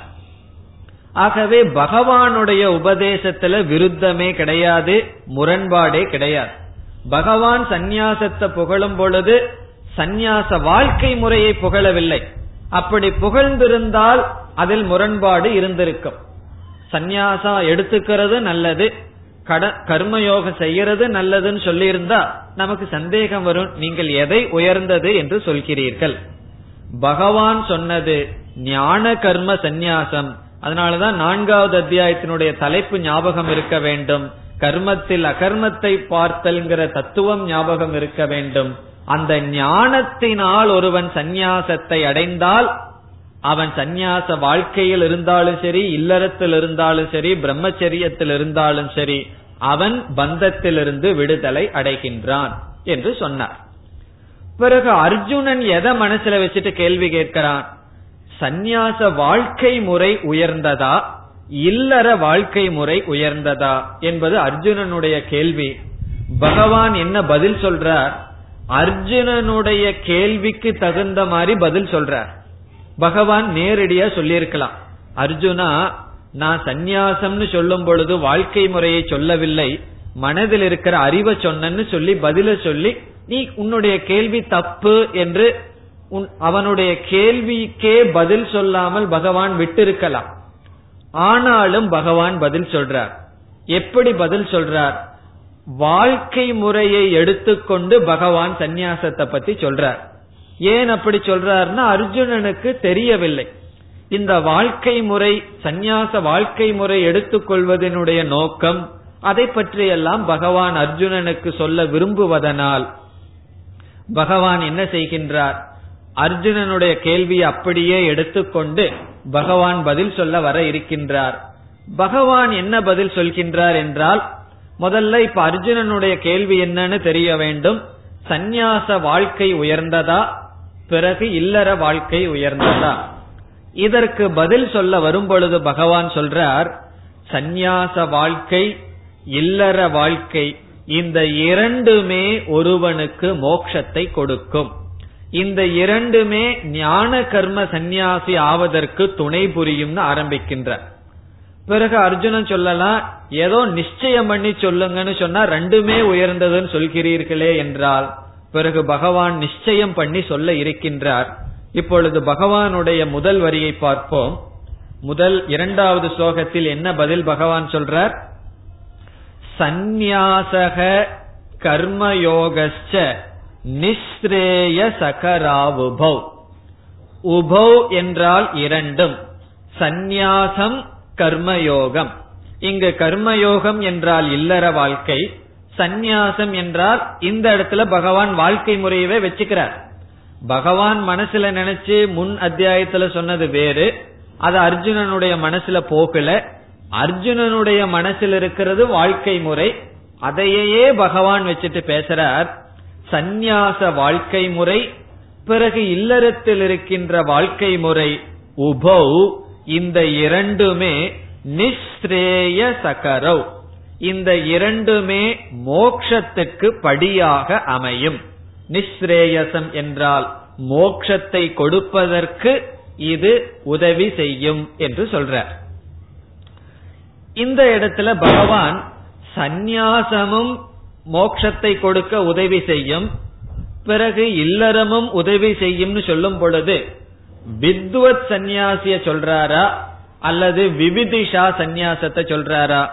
ஆகவே பகவானுடைய உபதேசத்துல விருத்தமே கிடையாது முரண்பாடே கிடையாது. பகவான் சந்நியாசத்தை புகழும் பொழுது சந்நியாச வாழ்க்கை முறையை புகழவில்லை. அப்படி புகழ்ந்திருந்தால் அதில் முரண்பாடு இருந்திருக்கும். சந்நியாசம் எடுத்துக்கிறது நல்லது கட கர்மயோகம் செய்யறது நல்லதுன்னு சொல்லியிருந்தா நமக்கு சந்தேகம் வரும் நீங்கள் எதை உயர்ந்தது என்று சொல்கிறீர்கள். பகவான் சொன்னது ஞான கர்ம சந்நியாசம். அதனாலதான் நான்காவது அத்தியாயத்தினுடைய தலைப்பு ஞாபகம் இருக்க வேண்டும். கர்மத்தில் அகர்மத்தை பார்த்தல்ங்கிற தத்துவம் ஞாபகம் இருக்க வேண்டும். அந்த ஞானத்தினால் ஒருவன் சந்நியாசத்தை அடைந்தால் அவன் சந்நியாச வாழ்க்கையில் இருந்தாலும் சரி இல்லறத்தில் இருந்தாலும் சரி பிரம்மச்சரியத்தில் இருந்தாலும் சரி அவன் பந்தத்திலிருந்து விடுதலை அடைகின்றான் என்று சொன்னார். பிறகு அர்ஜுனன் எதை மனசுல வச்சுட்டு கேள்வி கேட்கிறான்? சந்நியாச வாழ்க்கை முறை உயர்ந்ததா? இல்லற வாழ்க்கை முறை உயர்ந்ததா? என்பது அர்ஜுனனுடைய கேள்வி. பகவான் என்ன பதில் சொல்றார்? அர்ஜுனனுடைய கேள்விக்கு தகுந்த மாதிரி பதில் சொல்றார் பகவான் நேரடியா சொல்லியிருக்கலாம். அர்ஜுனா நான் சந்நியாசம்னு சொல்லும் பொழுது வாழ்க்கை முறையை சொல்லவில்லை. மனதில் இருக்கிற அறிவை சொன்னு சொல்லி பதில சொல்லி நீ உன்னுடைய கேள்வி தப்பு என்று அவனுடைய கேள்விக்கே பதில் சொல்லாமல் பகவான் விட்டிருக்கலாம். ஆனாலும் பகவான் பதில் சொல்றார். எப்படி பதில் சொல்றார்? வாழ்க்கை முறையை எடுத்துக்கொண்டு பகவான் சந்நியாசத்தை பத்தி சொல்றார். ஏன் அப்படி சொல்றாருன்னா அர்ஜுனனுக்கு தெரியவில்லை. இந்த வாழ்க்கை முறை சந்நியாச வாழ்க்கை முறை எடுத்துக்கொள்வதனுடைய நோக்கம் அதை பற்றியெல்லாம் பகவான் அர்ஜுனனுக்கு சொல்ல விரும்புவதனால் பகவான் என்ன செய்கின்றார்? அர்ஜுனனுடைய கேள்வியை அப்படியே எடுத்துக்கொண்டு பகவான் பதில் சொல்ல வர இருக்கின்றார். பகவான் என்ன பதில் சொல்கின்றார் என்றால் முதல்ல இப்ப அர்ஜுனனுடைய கேள்வி என்னன்னு தெரிய வேண்டும். சந்நியாச வாழ்க்கை உயர்ந்ததா? பிறகு இல்லற வாழ்க்கை உயர்ந்ததா? இதற்கு பதில் சொல்ல வரும் பொழுது பகவான் சொல்றார் சந்நியாச வாழ்க்கை இல்லற வாழ்க்கை இந்த இரண்டுமே ஒருவனுக்கு மோட்சத்தை கொடுக்கும். இந்த இரண்டுமே ஞான கர்ம சந்நியாசி ஆவதற்கு துணை புரியும்னு ஆரம்பிக்கின்றார் பிறகு அர்ஜுனன் சொல்லலாம் ஏதோ நிச்சயம் பண்ணி சொல்லுங்கன்னு சொன்னா ரெண்டுமே உயர்ந்ததுன்னு சொல்கிறீர்களே என்றால் பிறகு பகவான் நிச்சயம் பண்ணி சொல்ல இருக்கின்றார். இப்பொழுது பகவானுடைய முதல் வரியை பார்ப்போம். முதல் இரண்டாவது ஸ்லோகத்தில் என்ன பதில் பகவான் சொல்றார்? சந்நியாசக கர்மயோகஸ்ச நிஸ்ரேய சகராவுபௌ. உபௌ என்றால் இரண்டும். சந்நியாசம் கர்மயோகம். இங்கு கர்மயோகம் என்றால் இல்லற வாழ்க்கை சந்நியாசம் என்றால் இந்த இடத்துல பகவான் வாழ்க்கை முறையவே வச்சுக்கிறார். பகவான் மனசுல நினைச்சு முன் அத்தியாயத்துல சொன்னது வேறு அது அர்ஜுனனுடைய மனசுல போகல. அர்ஜுனனுடைய மனசில் இருக்கிறது வாழ்க்கை முறை. அதையே பகவான் வச்சுட்டு பேசுறார் சந்நியாச வாழ்க்கை முறை பிறகு இல்லறத்தில் இருக்கின்ற வாழ்க்கை முறை உபௌ இந்த இரண்டுமே நிஸ்ரேய சகரவ் இந்த இரண்டுமே மோக்ஷத்துக்கு படியாக அமையும். நிஸ்ரேயசம் என்றால் மோக்ஷத்தை கொடுப்பதற்கு இது உதவி செய்யும் என்று சொல்றார். இந்த இடத்துல பகவான் சந்நியாசமும் மோக்ஷத்தை கொடுக்க உதவி செய்யும் பிறகு இல்லறமும் உதவி செய்யும்னு சொல்லும் பொழுது வித்வத் சந்நியாசிய சொல்றாரா? அல்லது விவிதிஷா சந்நியாசத்தை சொல்றாரா?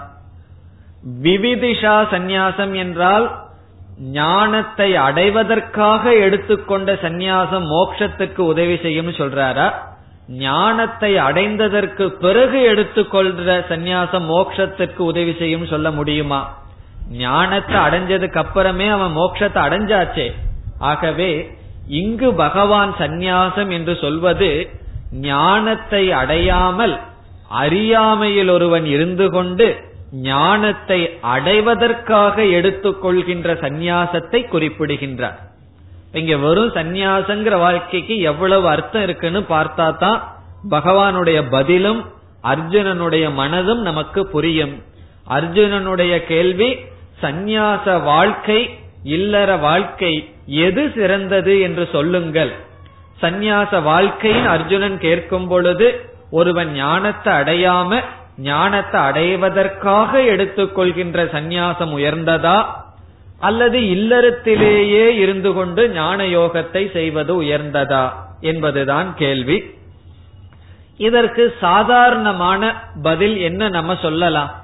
விவிதிஷா சந்நியாசம் என்றால் ஞானத்தை அடைவதற்காக எடுத்துக்கொண்ட சந்நியாசம் மோட்சத்துக்கு உதவி செய்யும் சொல்றாரா? ஞானத்தை அடைந்ததற்கு பிறகு எடுத்துக்கொள்ற சந்நியாசம் மோட்சத்துக்கு உதவி செய்யும் சொல்ல முடியுமா? ஞானத்தை அடைஞ்சதுக்கு அப்புறமே அவன் மோட்சத்தை அடைஞ்சாச்சே. ஆகவே இங்கு பகவான் சந்நியாசம் என்று சொல்வது ஞானத்தை அடையாமல் அறியாமையில் ஒருவன் இருந்து கொண்டு ஞானத்தை அடைவதற்காக எடுத்துக்கொள்கின்ற சந்நியாசத்தை குறிப்பிடுகின்றார். இங்க வெறும் சந்நியாசங்கிற வாழ்க்கைக்கு எவ்வளவு அர்த்தம் இருக்குன்னு பார்த்தா தான் பகவானுடைய பதிலும் அர்ஜுனனுடைய மனதும் நமக்கு புரியும். அர்ஜுனனுடைய கேள்வி சந்நியாச வாழ்க்கை இல்லற வாழ்க்கை எது சிறந்தது என்று சொல்லுங்கள். சந்நியாச வாழ்க்கையின் அர்ஜுனன் கேட்கும் பொழுது ஒருவன் ஞானத்தை அடையாம ஞானத்தை அடைவதற்காக எடுத்துக்கொள்கின்ற சந்நியாசம் உயர்ந்ததா? அல்லது இல்லறத்திலேயே இருந்து கொண்டு ஞான யோகத்தை செய்வது உயர்ந்ததா? என்பதுதான் கேள்வி. இதற்கு சாதாரணமான பதில் என்ன நம்ம சொல்லலாம்?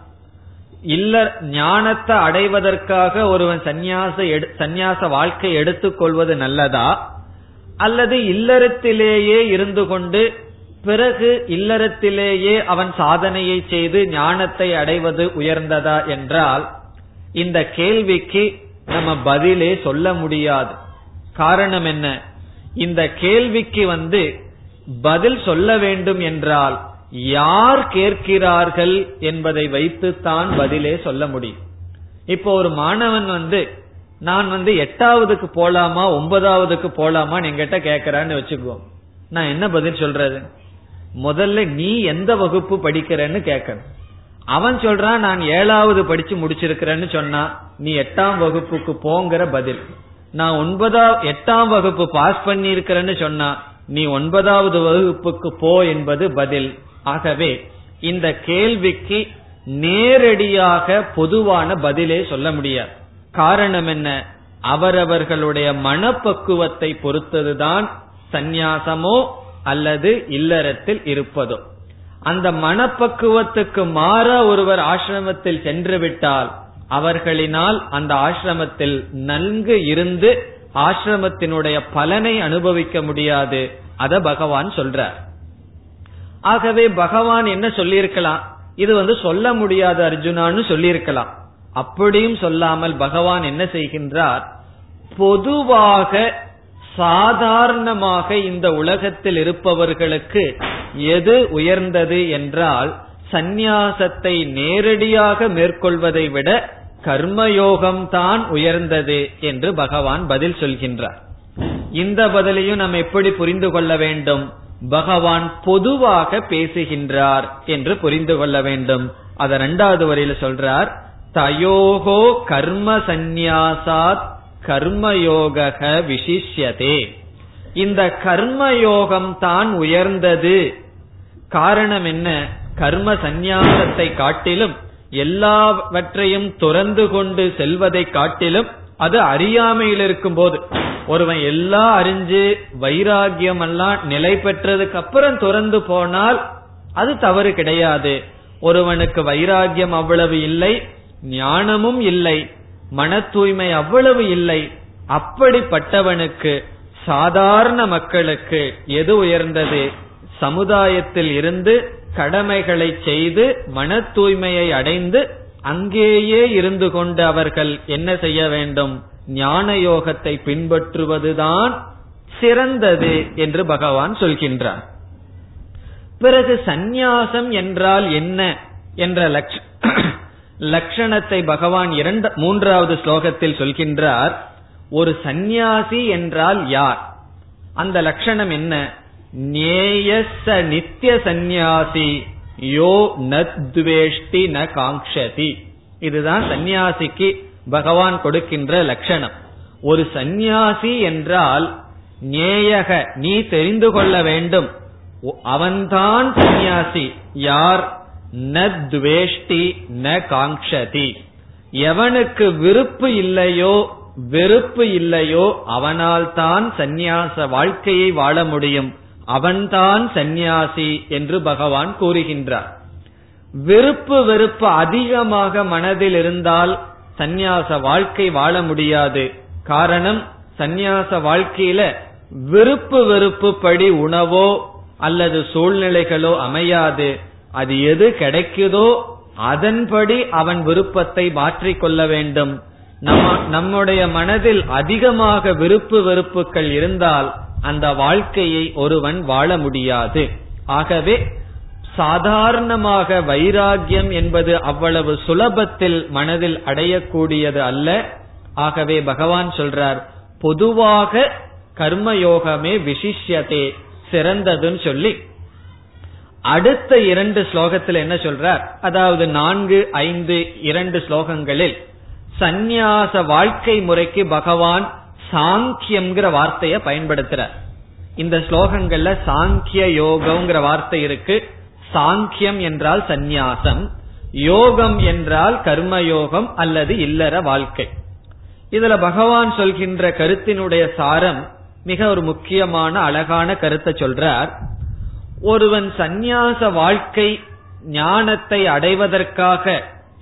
இல்ல ஞானத்தை அடைவதற்காக ஒருவன் சந்நியாச சந்நியாச வாழ்க்கை எடுத்துக்கொள்வது நல்லதா? அல்லது இல்லறத்திலேயே இருந்து கொண்டு பிறகு இல்லறத்திலேயே அவன் சாதனையை செய்து ஞானத்தை அடைவது உயர்ந்ததா என்றால் இந்த கேள்விக்கு நம்ம பதிலே சொல்ல முடியாது. காரணம் என்ன? இந்த கேள்விக்கு வந்து பதில் சொல்ல வேண்டும் என்றால் யார் கேட்கிறார்கள் என்பதை வைத்துத்தான் பதிலே சொல்ல முடியும். இப்போ ஒரு மாணவன் வந்து நான் வந்து எட்டாவதுக்கு போலாமா ஒன்பதாவதுக்கு போலாமா என்கிட்ட கேக்குறான்னு வச்சுக்குவோம். நான் என்ன பதில் சொல்றது? முதல்ல நீ எந்த வகுப்பு படிக்கிறன்னு கேட்கணும். அவன் சொல்றான் நான் ஏழாவது படிச்சு முடிச்சிருக்கிறேன்னு சொன்னா நீ எட்டாம் வகுப்புக்கு போங்கிற பதில். நான் ஒன்பதா எட்டாம் வகுப்பு பாஸ் பண்ணி இருக்கிறேன்னு சொன்னா நீ ஒன்பதாவது வகுப்புக்கு போ என்பது பதில். ஆகவே இந்த கேள்விக்கு நேரடியாக பொதுவான பதிலே சொல்ல முடியாது. காரணம் என்ன? அவரவர்களுடைய மனப்பக்குவத்தை பொறுத்ததுதான் சந்நியாசமோ அல்லது இல்லறத்தில் இருப்பதோ. அந்த மனப்பக்குவத்துக்கு மாற ஒருவர் ஆசிரமத்தில் சென்று விட்டால் அவர்களினால் அந்த ஆசிரமத்தில் நன்கு இருந்து ஆசிரமத்தினுடைய பலனை அனுபவிக்க முடியாது. அத பகவான் சொல்றார். ஆகவே பகவான் என்ன சொல்லியிருக்கலாம்? இது வந்து சொல்ல முடியாது அர்ஜுனான்னு சொல்லியிருக்கலாம். அப்படியும் சொல்லாமல் பகவான் என்ன செய்கின்றார்? பொதுவாக சாதாரணமாக இந்த உலகத்தில் இருப்பவர்களுக்கு எது உயர்ந்தது என்றால் சந்நியாசத்தை நேரடியாக மேற்கொள்வதை விட கர்மயோகம் தான் உயர்ந்தது என்று பகவான் பதில் சொல்கின்றார். இந்த பதிலையும் நாம் எப்படி புரிந்து கொள்ள வேண்டும்? பகவான் பொதுவாக பேசுகின்றார் என்று புரிந்து கொள்ள வேண்டும். அத ரெண்டாவது வரையில சொல்றார் தயோகோ கர்ம சந்நியாசாத் கர்மயோக விசிஷ்யதே. இந்த கர்மயோகம் தான் உயர்ந்தது. காரணம் என்ன? கர்ம சந்நியாசத்தை காட்டிலும் எல்லாவற்றையும் துறந்து கொண்டு செல்வதை காட்டிலும் அது அறியாமையில் இருக்கும் போது ஒருவன் எல்லாம் அறிஞ்சு வைராகியம் எல்லாம் நிலை பெற்றதுக்கு அப்புறம் துறந்து போனால் அது தவறு கிடையாது. ஒருவனுக்கு வைராகியம் அவ்வளவு இல்லை ஞானமும் இல்லை மன தூய்மை அவ்வளவு இல்லை. அப்படிப்பட்டவனுக்கு சாதாரண மக்களுக்கு எது உயர்ந்தது? சமுதாயத்தில் இருந்து கடமைகளை செய்து மன தூய்மையை அடைந்து அங்கேயே இருந்து கொண்டு அவர்கள் என்ன செய்ய வேண்டும்? ஞான யோகத்தை பின்பற்றுவதுதான் சிறந்தது என்று பகவான் சொல்கின்றார். பிறகு சந்நியாசம் என்றால் என்ன என்ற லட்சணத்தை பகவான் இரண்டு மூன்றாவது ஸ்லோகத்தில் சொல்கின்றார் ஒரு சந்நியாசி என்றால் யார்? அந்த லட்சணம் என்ன? நேயச நித்திய சந்நியாசி யோ நத்வேஷ்டி ந காங்ஷதி இதுதான் சந்நியாசிக்கு பகவான் கொடுக்கின்ற லட்சணம். ஒரு சந்நியாசி என்றால் நேயக நீ தெரிந்து கொள்ள வேண்டும். அவன்தான் சந்நியாசி. யார்? ந துவேஷ்டி ந காங்கதி எவனுக்கு விருப்பு இல்லையோ வெறுப்பு இல்லையோ அவனால் தான் சந்நியாச வாழ்க்கையை வாழ முடியும். அவன்தான் சந்நியாசி என்று பகவான் கூறுகின்றார். விருப்பு வெறுப்பு அதிகமாக மனதில் இருந்தால் சந்நியாச வாழ்க்கை வாழ முடியாது. காரணம் சந்நியாச வாழ்க்கையில விருப்பு வெறுப்பு படி உணவோ அல்லது சூழ்நிலைகளோ அமையாது. அது எது கிடைக்குதோ அதன்படி அவன் விருப்பத்தை மாற்றிக்கொள்ள வேண்டும். நம்ம நம்முடைய மனதில் அதிகமாக விருப்பு வெறுப்புகள் இருந்தால் அந்த வாழ்க்கையை ஒருவன் வாழ முடியாது. ஆகவே சாதாரணமாக வைராகியம் என்பது அவ்வளவு சுலபத்தில் மனதில் அடையக்கூடியது அல்ல. ஆகவே பகவான் சொல்றார் பொதுவாக கர்மயோகமே விசிஷ்யதே சிறந்ததுன்னு சொல்லி. அடுத்த இரண்டு ஸ்லோகத்தில் என்ன சொல்றார்? அதாவது நான்கு ஐந்து இரண்டு ஸ்லோகங்களில் சந்நியாச வாழ்க்கை முறைக்கு பகவான் சாங்கியம்ங்கிற வார்த்தையை பயன்படுத்துறார். இந்த ஸ்லோகங்கள்ல சாங்கிய யோகம்ங்கிற வார்த்தை இருக்கு. சாங்கியம் என்றால் சந்நியாசம் யோகம் என்றால் கர்மயோகம் அல்லது இல்லற வாழ்க்கை. இதுல பகவான் சொல்கின்ற கருத்தினுடைய சாரம் மிக ஒரு முக்கியமான அழகான கருத்தை சொல்றார். ஒருவன் சந்நியாச வாழ்க்கை ஞானத்தை அடைவதற்காக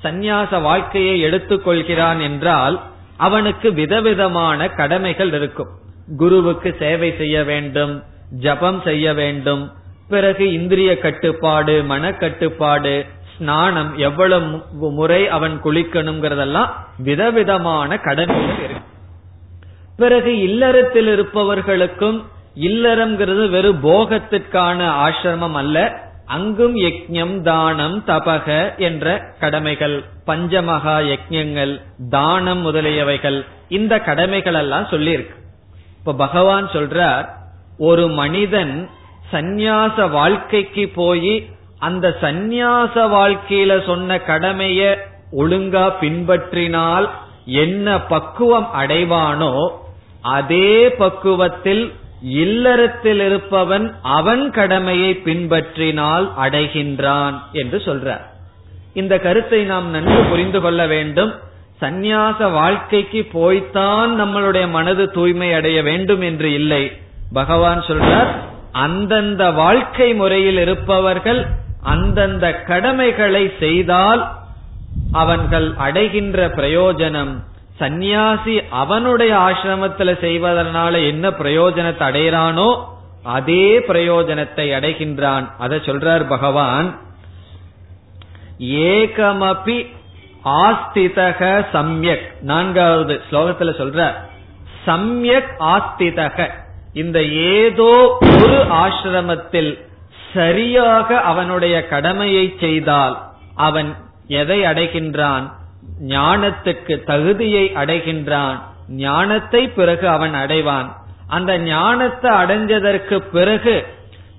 சந்நியாச வாழ்க்கையை எடுத்துக்கொள்கிறான் என்றால் அவனுக்கு விதவிதமான கடமைகள் இருக்கும். குருவுக்கு சேவை செய்ய வேண்டும் ஜபம் செய்ய வேண்டும் பிறகு இந்திரிய கட்டுப்பாடு மனக்கட்டுப்பாடு ஸ்நானம் எவ்வளவு முறை அவன் குளிக்கணுங்கிறதெல்லாம் விதவிதமான கடமைகள் இருக்கு. பிறகு இல்லறத்தில் இருப்பவர்களுக்கும் இல்லறம்ங்கிறது வெறும் போகத்திற்கான ஆசிரமம் அல்ல அங்கும் யக்ஞம் தானம் தபக என்ற கடமைகள் பஞ்சமகா யக்ஞங்கள் தானம் முதலியவைகள் இந்த கடமைகள் எல்லாம் சொல்லியிருக்கு. இப்ப பகவான் சொல்றார் ஒரு மனிதன் சந்நியாச வாழ்க்கைக்கு போய் அந்த சந்நியாச வாழ்க்கையில சொன்ன கடமைய ஒழுங்கா பின்பற்றினால் என்ன பக்குவம் அடைவானோ அதே பக்குவத்தில் இல்லறத்தில் இருப்பவன் அவன் கடமையை பின்பற்றினால் அடைகின்றான் என்று சொல்றார். இந்த கருத்தை நாம் நன்கு புரிந்து கொள்ள வேண்டும். சந்நியாச வாழ்க்கைக்கு போய்த்தான் நம்மளுடைய மனது தூய்மை அடைய வேண்டும் என்று இல்லை. பகவான் சொல்றார் அந்தந்த வாழ்க்கை முறையில் இருப்பவர்கள் அந்தந்த கடமைகளை செய்தால் அவன்கள் அடைகின்ற பிரயோஜனம். சந்நியாசி அவனுடைய ஆசிரமத்துல செய்வதனால என்ன பிரயோஜனத்தை அடைகிறானோ அதே பிரயோஜனத்தை அடைகின்றான். அதை சொல்றார் பகவான். ஏகமபி ஆஸ்திதக சம்யக். நான்காவது ஸ்லோகத்துல சொல்ற சம்யக் ஆஸ்திதக. இந்த ஏதோ ஒரு ஆசிரமத்தில் சரியாக அவனுடைய கடமையை செய்தால் அவன் எதை அடைகின்றான்? ஞானத்துக்கு தகுதியை அடைகின்றான். ஞானத்தை பிறகு அவன் அடைவான். அந்த ஞானத்தை அடைஞ்சதற்கு பிறகு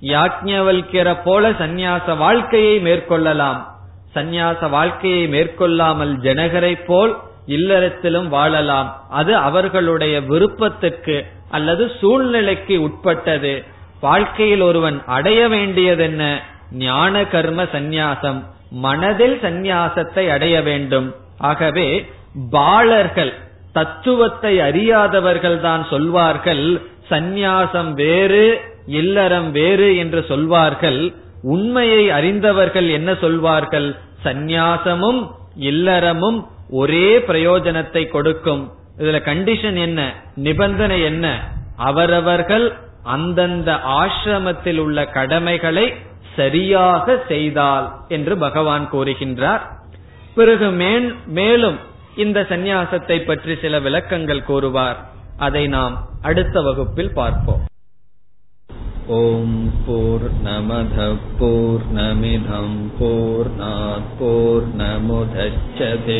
யாஜ்ஞவல்கிற போல சந்நியாச வாழ்க்கையை மேற்கொள்ளலாம். சந்நியாச வாழ்க்கையை மேற்கொள்ளாமல் ஜனகரை போல் இல்லறத்திலும் வாழலாம். அது அவர்களுடைய விருப்பத்துக்கு அல்லது சூழ்நிலைக்கு உட்பட்டது. வாழ்க்கையில் ஒருவன் அடைய வேண்டியதென்ன? ஞான கர்ம சந்நியாசம். மனதில் சந்நியாசத்தை அடைய வேண்டும். ஆகவே பாலர்கள் தத்துவத்தை அறியாதவர்கள் தான் சொல்வார்கள் சந்நியாசம் வேறு இல்லறம் வேறு என்று சொல்வார்கள். உண்மையை அறிந்தவர்கள் என்ன சொல்வார்கள்? சந்நியாசமும் இல்லறமும் ஒரே பிரயோஜனத்தை கொடுக்கும். இதுல கண்டிஷன் என்ன நிபந்தனை என்ன அவரவர்கள் அந்தந்த ஆசிரமத்தில் உள்ள கடமைகளை சரியாக செய்தால் என்று பகவான் கூறுகின்றார் பிறகு மேலும் இந்த சந்நியாசத்தை பற்றி சில விளக்கங்கள் கூறுவார் அதை நாம் அடுத்த வகுப்பில் பார்ப்போம் ॐ पूर्णमधः पूर्णमिधम् पूर्णात् पूर्णमुदच्छते